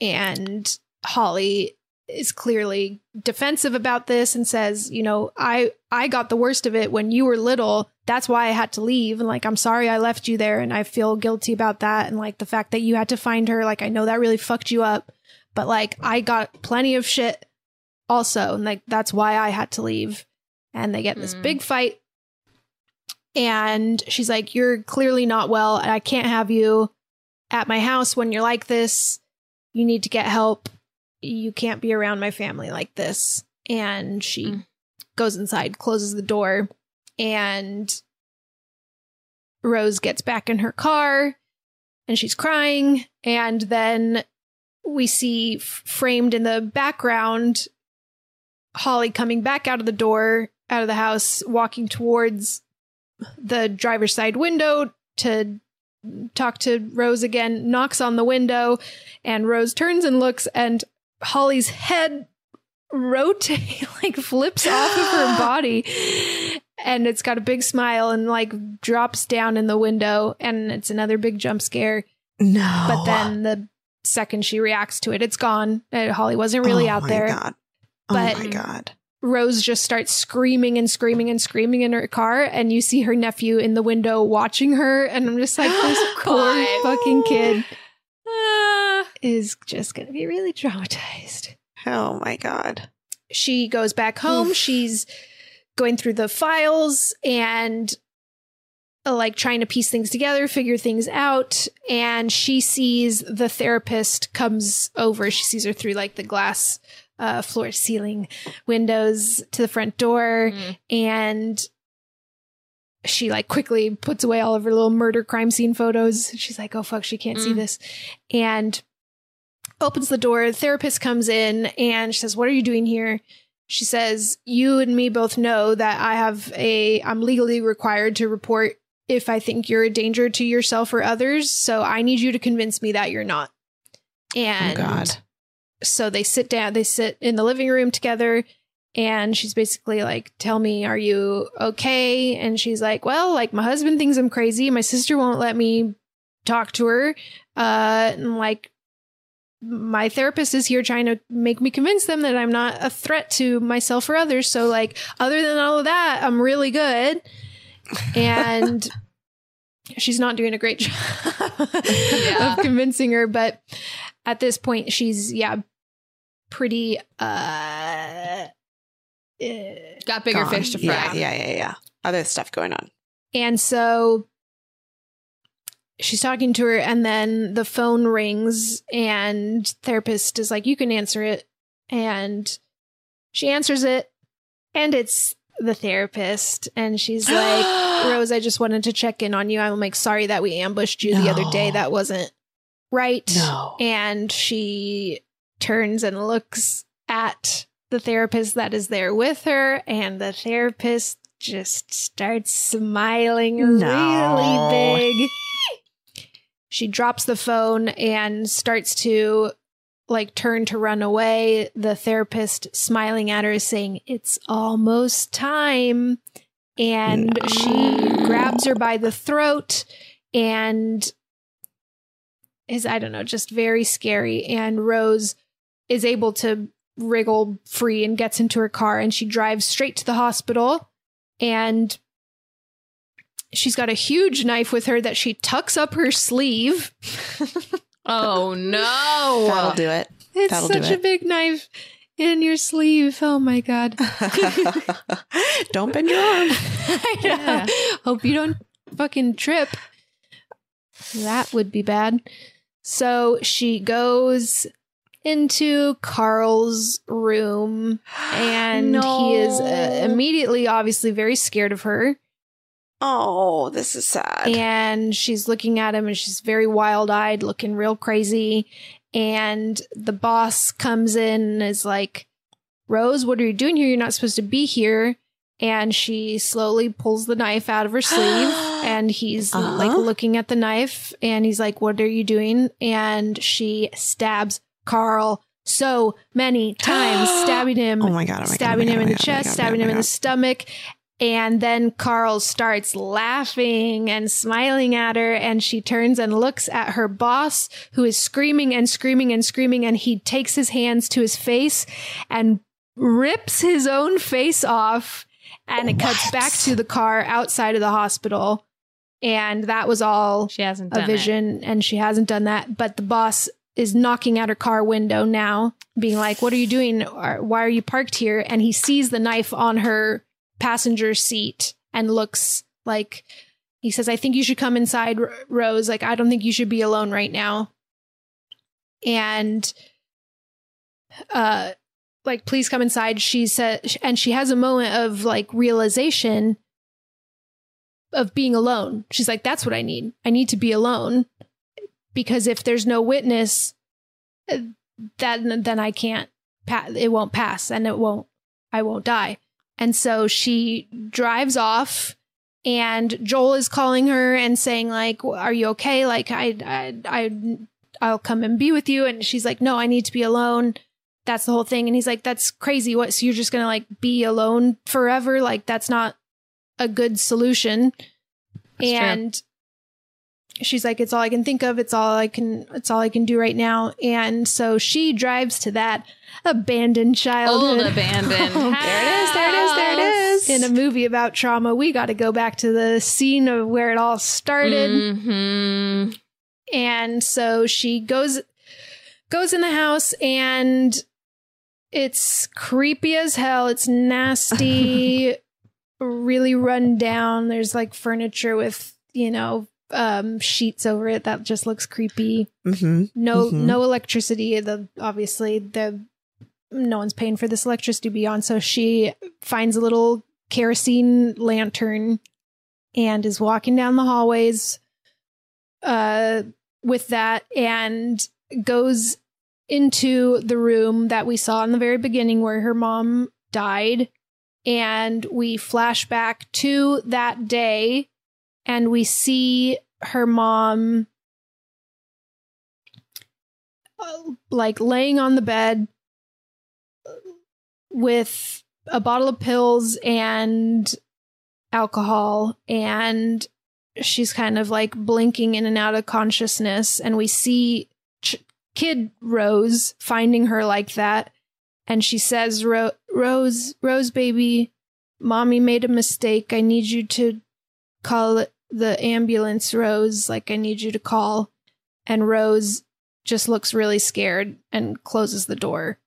And Holly is clearly defensive about this and says, you know, I I got the worst of it when you were little. That's why I had to leave. And like I'm sorry I left you there and I feel guilty about that. And like the fact that you had to find her, like I know that really fucked you up. But like I got plenty of shit also. And like that's why I had to leave. And they get this Mm. big fight and she's like, You're clearly not well, and I can't have you at my house when you're like this. You need to get help. You can't be around my family like this. And she Mm. goes inside, closes the door, and Rose gets back in her car and she's crying. And then we see f- framed in the background Holly coming back out of the door, out of the house, walking towards the driver's side window to talk to Rose again, knocks on the window, and Rose turns and looks, and Holly's head rotate *laughs* like flips off of her *gasps* body and it's got a big smile and like drops down in the window and it's another big jump scare No. but then the second she reacts to it it's gone Uh, holly wasn't really Oh out my there God. but oh my god. rose just starts screaming and screaming and screaming in her car and you see her nephew in the window watching her and i'm just like this *gasps* poor fucking kid is just gonna be really traumatized Oh my god. she goes back home. She's going through the files and uh, like trying to piece things together, figure things out. And she sees the therapist comes over. She sees her through like the glass uh, floor ceiling windows to the front door. And she like quickly puts away all of her little murder crime scene photos. She's like, oh fuck, she can't see Mm. this. And opens the door. The therapist comes in and she says, What are you doing here? She says, You and me both know that I have a, I'm legally required to report if I think you're a danger to yourself or others. So I need you to convince me that you're not. And oh god. so they sit down, they sit in the living room together. And she's basically like, Tell me, are you okay? And she's like, Well, like, my husband thinks I'm crazy. My sister won't let me talk to her. Uh, and like, my therapist is here trying to make me convince them that I'm not a threat to myself or others. So, like, other than all of that, I'm really good. And *laughs* she's not doing a great *laughs* job of convincing her. But at this point, she's, yeah, pretty, uh, got bigger Gone. fish to fry. Yeah, yeah, yeah, yeah. Other stuff going on. And so she's talking to her, and then the phone rings, and therapist is like, "You can answer it," and she answers it, and it's the therapist, and she's *gasps* like, "Rose, I just wanted to check in on you. I'm like sorry that we ambushed you the other day. That wasn't right." No. And she turns and looks at the therapist that is there with her, and the therapist just starts smiling No. really big. She drops the phone and starts to like turn to run away. The therapist smiling at her saying, It's almost time. And she grabs her by the throat and is, I don't know, just very scary. And Rose is able to wriggle free and gets into her car and she drives straight to the hospital. And she's got a huge knife with her that she tucks up her sleeve. *laughs* Oh no. That'll do it. It's That'll do such a it. big knife in your sleeve. Oh my god. *laughs* Don't bend your arm. *laughs* I know. Hope you don't fucking trip. That would be bad. So she goes into Carl's room and he is uh, immediately obviously very scared of her. Oh, this is sad. And she's looking at him and she's very wild eyed, looking real crazy. And the boss comes in and is like, Rose, what are you doing here? You're not supposed to be here. And she slowly pulls the knife out of her *gasps* sleeve and he's Uh-huh. like looking at the knife and he's like, What are you doing? And she stabs Carl so many times, *gasps* stabbing him, Oh my God, oh my God, oh my stabbing God, him oh in the God, oh chest, oh stabbing him in the stomach. And then Carl starts laughing and smiling at her, and she turns and looks at her boss, who is screaming and screaming and screaming. And he takes his hands to his face and rips his own face off. And it cuts back to the car outside of the hospital. And that was all She hasn't a done it. vision, and she hasn't done that. But the boss is knocking at her car window now, being like, What are you doing? Why are you parked here? And he sees the knife on her passenger seat and looks like he says, I think you should come inside, Rose. Like, I don't think you should be alone right now. And, uh, like, please come inside. She said, and she has a moment of like realization of being alone. She's like, that's what I need. I need to be alone because if there's no witness, uh, that then I can't. Pa- it won't pass, and it won't. I won't die. And so she drives off and Joel is calling her and saying like, "Are you okay? Like, I, I, I, I'll come and be with you." And she's like, "No, I need to be alone." That's the whole thing. And he's like, "That's crazy. What? So you're just gonna like be alone forever? Like, that's not a good solution." That's true. She's like, "It's all I can think of. It's all I can. It's all I can do right now." And so she drives to that abandoned childhood. Old abandoned. *laughs* there it is. There it is. There it is. In a movie about trauma, we got to go back to the scene of where it all started. Mhm. And so she goes goes in the house and it's creepy as hell. It's nasty, *laughs* really run down. There's like furniture with, you know, um sheets over it that just looks creepy. Mm-hmm. No Mhm. no electricity. The obviously the no one's paying for this electricity to be on. So she finds a little kerosene lantern and is walking down the hallways uh with that and goes into the room that we saw in the very beginning where her mom died and we flash back to that day and we see her mom uh, like laying on the bed with a bottle of pills and alcohol and she's kind of like blinking in and out of consciousness and we see ch- kid rose finding her like that and she says Ro- rose rose baby mommy made a mistake. I need you to call it the ambulance rose like i need you to call and rose just looks really scared and closes the door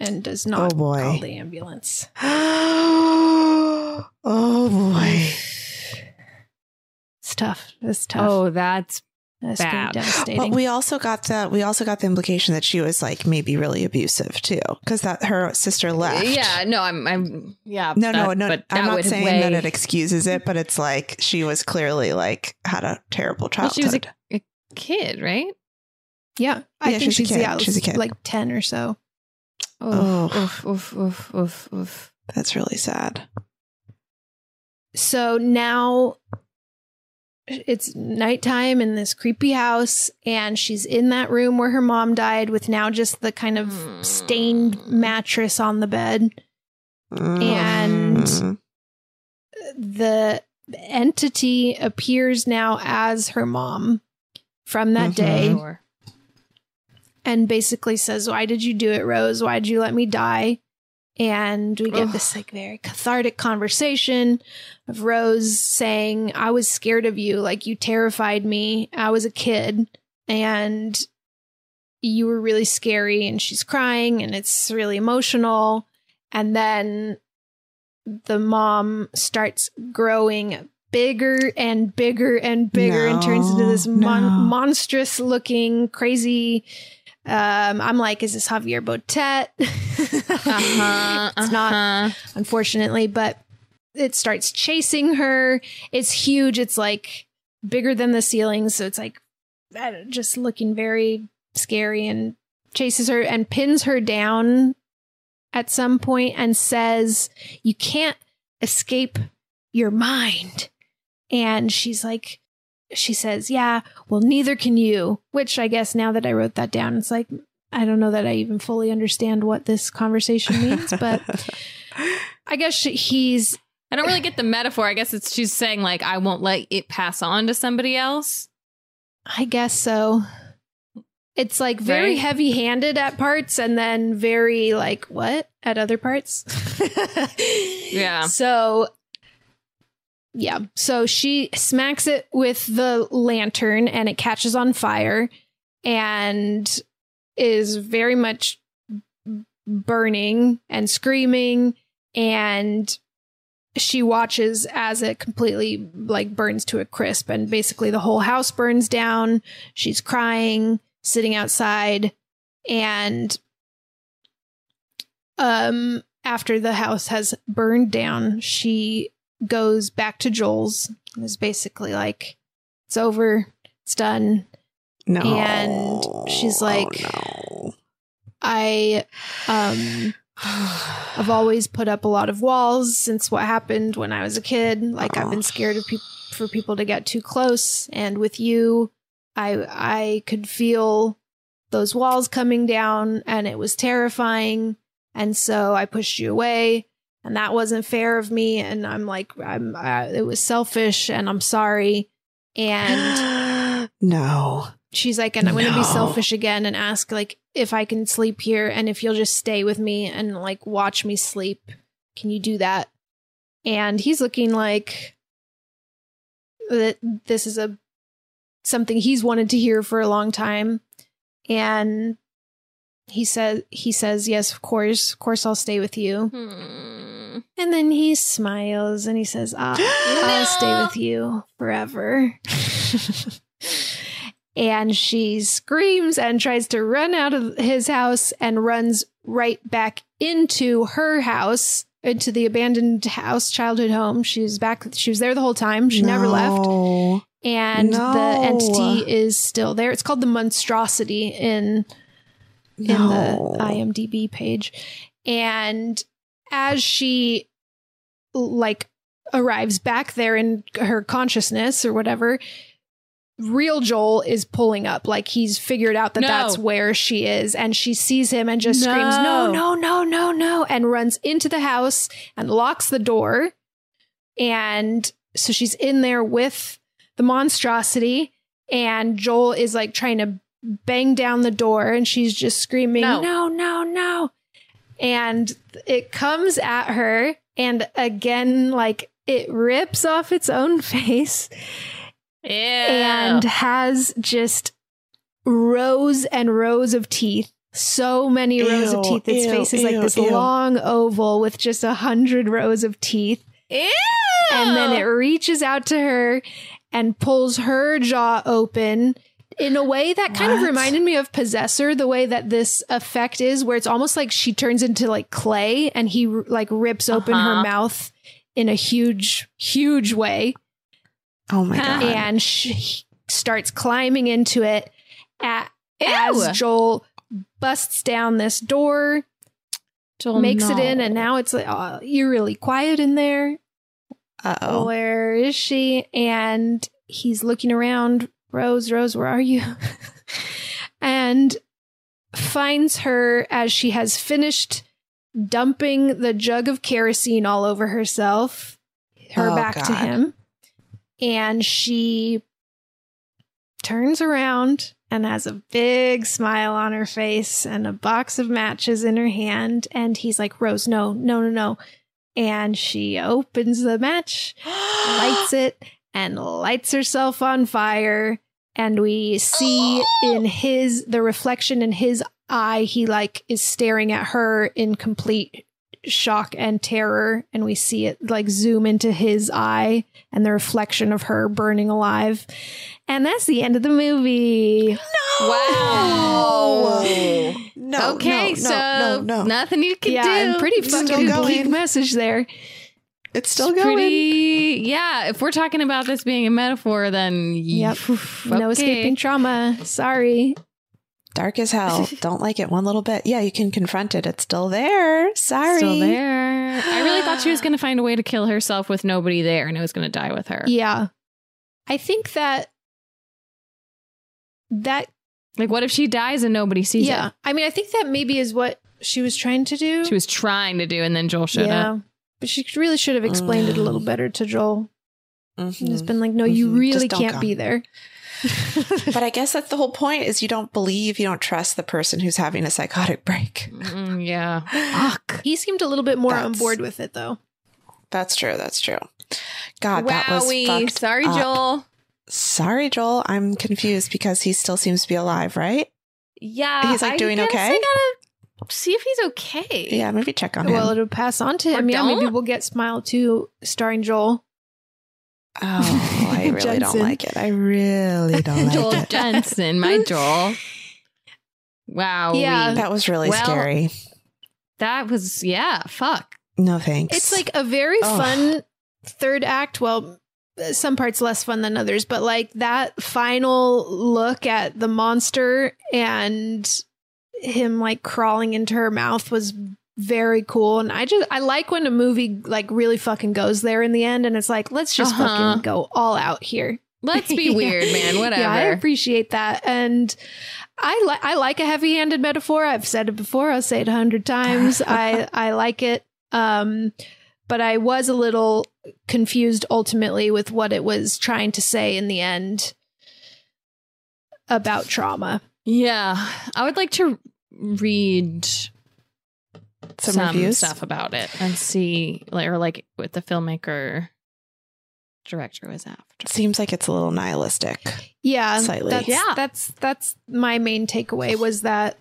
and does oh, not Oh, boy. call the ambulance *gasps* oh boy. it's tough it's tough Oh, that's That's pretty bad. devastating. But we also got the we also got the implication that she was like maybe really abusive too, because that her sister left. Yeah, no, I'm, I'm, yeah. No, no, that- no. but I'm not saying weigh- that it excuses it, but it's like she was clearly like had a terrible Well, she was a, a kid, right? yeah, I Yeah, think she's a kid. yeah, She's a kid. like ten or so. Oh. oof, oof, oof, oof, oof. That's really sad. So now it's nighttime in this creepy house, and she's in that room where her mom died with now just the kind of stained mattress on the bed. And Mm. the entity appears now as her mom from that day Sure. and basically says, Why did you do it, Rose? Why did you let me die? And we get Ugh. this like very cathartic conversation of Rose saying, I was scared of you. Like you terrified me. I was a kid and you were really scary. And she's crying and it's really emotional. And then the mom starts growing bigger and bigger and bigger and turns into this mon- No, no. monstrous looking crazy um i'm like is this javier botet? *laughs* Uh-huh, it's not uh-huh. unfortunately but it starts chasing her. It's huge. It's like bigger than the ceiling. So it's like just looking very scary and chases her and pins her down at some point and says you can't escape your mind. And she's like she says yeah well neither can you which i guess now that i wrote that down it's like i don't know that i even fully understand what this conversation means but *laughs* i guess she, he's I don't really get the metaphor. I guess it's she's saying like I won't let it pass on to somebody else. I guess so. It's like very Right? heavy handed at parts and then very like what at other parts. *laughs* Yeah. So yeah. So she smacks it with the lantern and it catches on fire and is very much burning and screaming and she watches as it completely like burns to a crisp and basically the whole house burns down she's crying sitting outside and um after the house has burned down she goes back to joel's and is basically like it's over it's done No. and she's like Oh, I um I've always put up a lot of walls since what happened when I was a kid. Like I've been scared of people for people to get too close. And with you, I I could feel those walls coming down, and it was terrifying. And so I pushed you away, and that wasn't fair of me. And I'm like, I'm uh, it was selfish, and I'm sorry. And *gasps* no. she's like, and I'm going to be selfish again and ask like if I can sleep here and if you'll just stay with me and like watch me sleep. Can you do that? And he's looking like that this is a something he's wanted to hear for a long time. And he says he says, Yes, of course, of course I'll stay with you. And then he smiles and he says, ah, *gasps* I'll stay with you forever. and she screams and tries to run out of his house and runs right back into her house, into the abandoned house, childhood home. she's back, she was there the whole time. She never left. And No. the entity is still there. It's called the monstrosity in in the IMDb page. And as she like arrives back there in her consciousness or whatever, real Joel is pulling up. Like he's figured out that No. that's where she is. And she sees him and just screams, no, no, no, no, no, and runs into the house and locks the door. And so she's in there with the monstrosity. And Joel is like trying to bang down the door and she's just screaming, No. no, no, no. And it comes at her. And again, like it rips off its own *laughs* face and has just rows and rows of teeth. So many rows of teeth. Its ew, face is like this ew. long oval with just a hundred rows of teeth. And then it reaches out to her and pulls her jaw open in a way that kind of reminded me of Possessor, the way that this effect is, where it's almost like she turns into like clay and he like rips open her Uh-huh. mouth in a huge, huge way Oh my god. and she starts climbing into it at, as Joel busts down this door, Joel, makes it in, and now it's like uh, eerily quiet in there. Uh oh. Where is she? And he's looking around. Rose, Rose, where are you? *laughs* and finds her as she has finished dumping the jug of kerosene all over herself, her Oh, back to him. And she turns around and has a big smile on her face and a box of matches in her hand. And he's like, Rose, no, no, no, no. And she opens the match, lights *gasps* it, and lights herself on fire. And we see in his, the reflection in his eye, he like is staring at her in complete shock and terror. And we see it like zoom into his eye and the reflection of her burning alive. And that's the end of the movie. no Wow. No. okay, no, so no, no, no. nothing you can yeah, do. and pretty It's still fucking going. bleak message there. It's still going. Pretty, yeah. If we're talking about this being a metaphor, then Yep. oof, No escaping trauma. Sorry. Dark as hell. *laughs* Don't like it one little bit. Yeah, you can confront it. It's still there. Sorry. Still there. I really thought she was going to find a way to kill herself with nobody there, and it was going to die with her. Yeah. I think that that Like, what if she dies and nobody sees yeah. it? I mean, I think that maybe is what she was trying to do. She was trying to do, and then Joel showed yeah. up. But she really should have explained it a little better to Joel. Mhm. Just been like, no, you Mhm. really can't come. be there. but I guess that's the whole point is you don't believe, you don't trust the person who's having a psychotic break. Mm, yeah. Fuck. He seemed a little bit more on board with it though. That's true. That's true. God, that was Wowie. fucked Sorry, up. Joel. Sorry, Joel. I'm confused because he still seems to be alive, right? Yeah. He's, like, I doing guess okay? I gotta see if he's okay. Yeah, maybe check on him. Well, him. it'll pass on to him. Or Yeah, maybe don't. we'll get Smile 2 starring Joel. Oh, I really don't *laughs* Jensen. like it. I really don't like Joel it. Jensen, my *laughs* Joel. Wow. Yeah. That was really Well, scary. That was yeah. Fuck. No thanks. It's like a very Ugh. fun third act. Well, some parts less fun than others, but like that final look at the monster and him like crawling into her mouth was very cool. And I just I like when a movie like really fucking goes there in the end, and it's like let's just Uh-huh. fucking go all out here. Let's be *laughs* Yeah. weird, man. Whatever. Yeah, I appreciate that, and I like I like a heavy-handed metaphor. I've said it before. I'll say it a hundred times. *laughs* I I like it. Um, but I was a little confused ultimately with what it was trying to say in the end about trauma. Yeah, I would like to read Some some, stuff about it and see, like, or like what the filmmaker director was after. Seems like it's a little nihilistic. Yeah, Slightly. That's, Yeah. that's that's my main takeaway was that,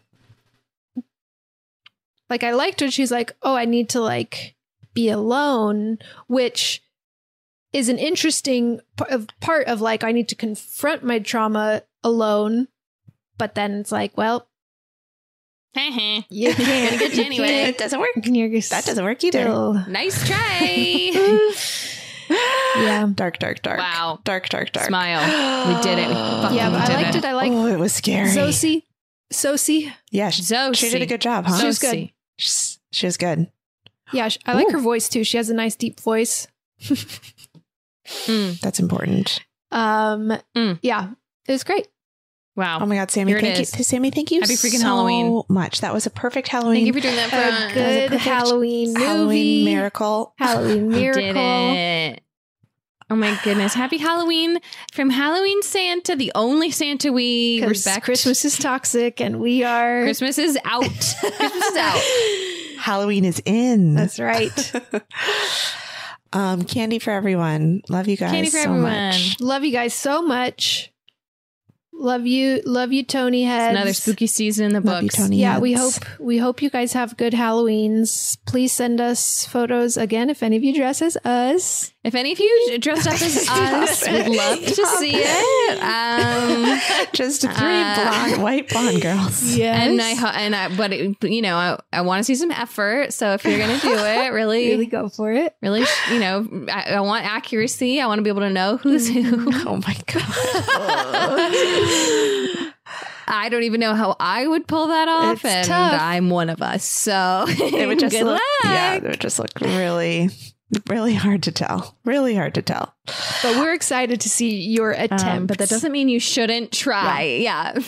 like, I liked when she's like, "Oh, I need to like be alone," which is an interesting p- of part of like I need to confront my trauma alone. But then it's like, well, *laughs* you *laughs* can't. get you anyway. *laughs* It doesn't work. You're That doesn't work either. still- Nice try. Yeah. Dark, dark, dark. Wow. Dark, dark, dark. Smile. We did it. *gasps* We Yeah, but I did liked it. I liked oh, it was scary. Zosie. Sosie. Yeah, she, Sosie. she did a good job, huh? She was good. Sosie. She, she was good. Yeah, sh- I like her voice too. She has a nice deep voice. Mm, That's important. Um, Mm. yeah, it was great. Wow. Oh my God, Sammy! Here thank you, Sammy. Thank you Happy freaking so Halloween. much. That was a perfect Halloween. Thank you for doing that for A a good perfect Halloween movie. *laughs* Halloween miracle. Halloween We miracle. did it. Oh my goodness. Happy Halloween from Halloween Santa, the only Santa we respect. Christmas is toxic, and we are. Christmas is out. *laughs* Christmas is out. Halloween is in. That's right. *laughs* um, candy for everyone. Love you guys Candy for so everyone. much. Love you guys so much. Love you, love you, Tony It's Heads. another spooky season in the Love you, books. Tony. Yeah, we hope we hope you guys have good Halloweens. Please send us photos again if any of you dress as us. If any of you dressed up as *laughs* us, would love to see it. Um, *laughs* Just three Uh, blonde, white blonde girls. *laughs* Yes. and I ho- and I, but it, you know, I, I want to see some effort. So if you're gonna do it, really, really go for it. really, you know, I, I want accuracy. I want to be able to know who's who. Oh my god. I don't even know how I would pull that off, It's and tough. I'm one of us. So It would just good look, luck. yeah, it would just look really, really hard to tell. Really hard to tell. But we're excited to see your attempt. Um, but that doesn't mean you shouldn't try. Yeah. *laughs*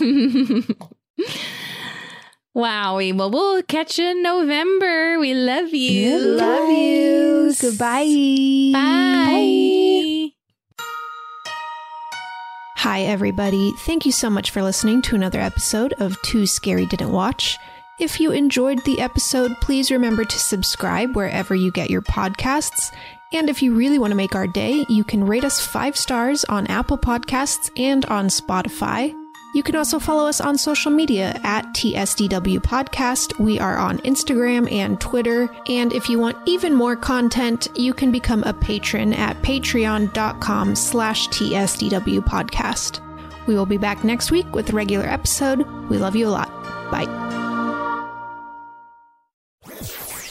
Wowie. Well, we'll catch you in November. We love you. We love you. Goodbye. Bye. Hi, everybody. Thank you so much for listening to another episode of Too Scary Didn't Watch. If you enjoyed the episode, please remember to subscribe wherever you get your podcasts. And if you really want to make our day, you can rate us five stars on Apple Podcasts and on Spotify. You can also follow us on social media at TSDW Podcast. We are on Instagram and Twitter. And if you want even more content, you can become a patron at patreon.com slash TSDW Podcast. We will be back next week with a regular episode. We love you a lot. Bye.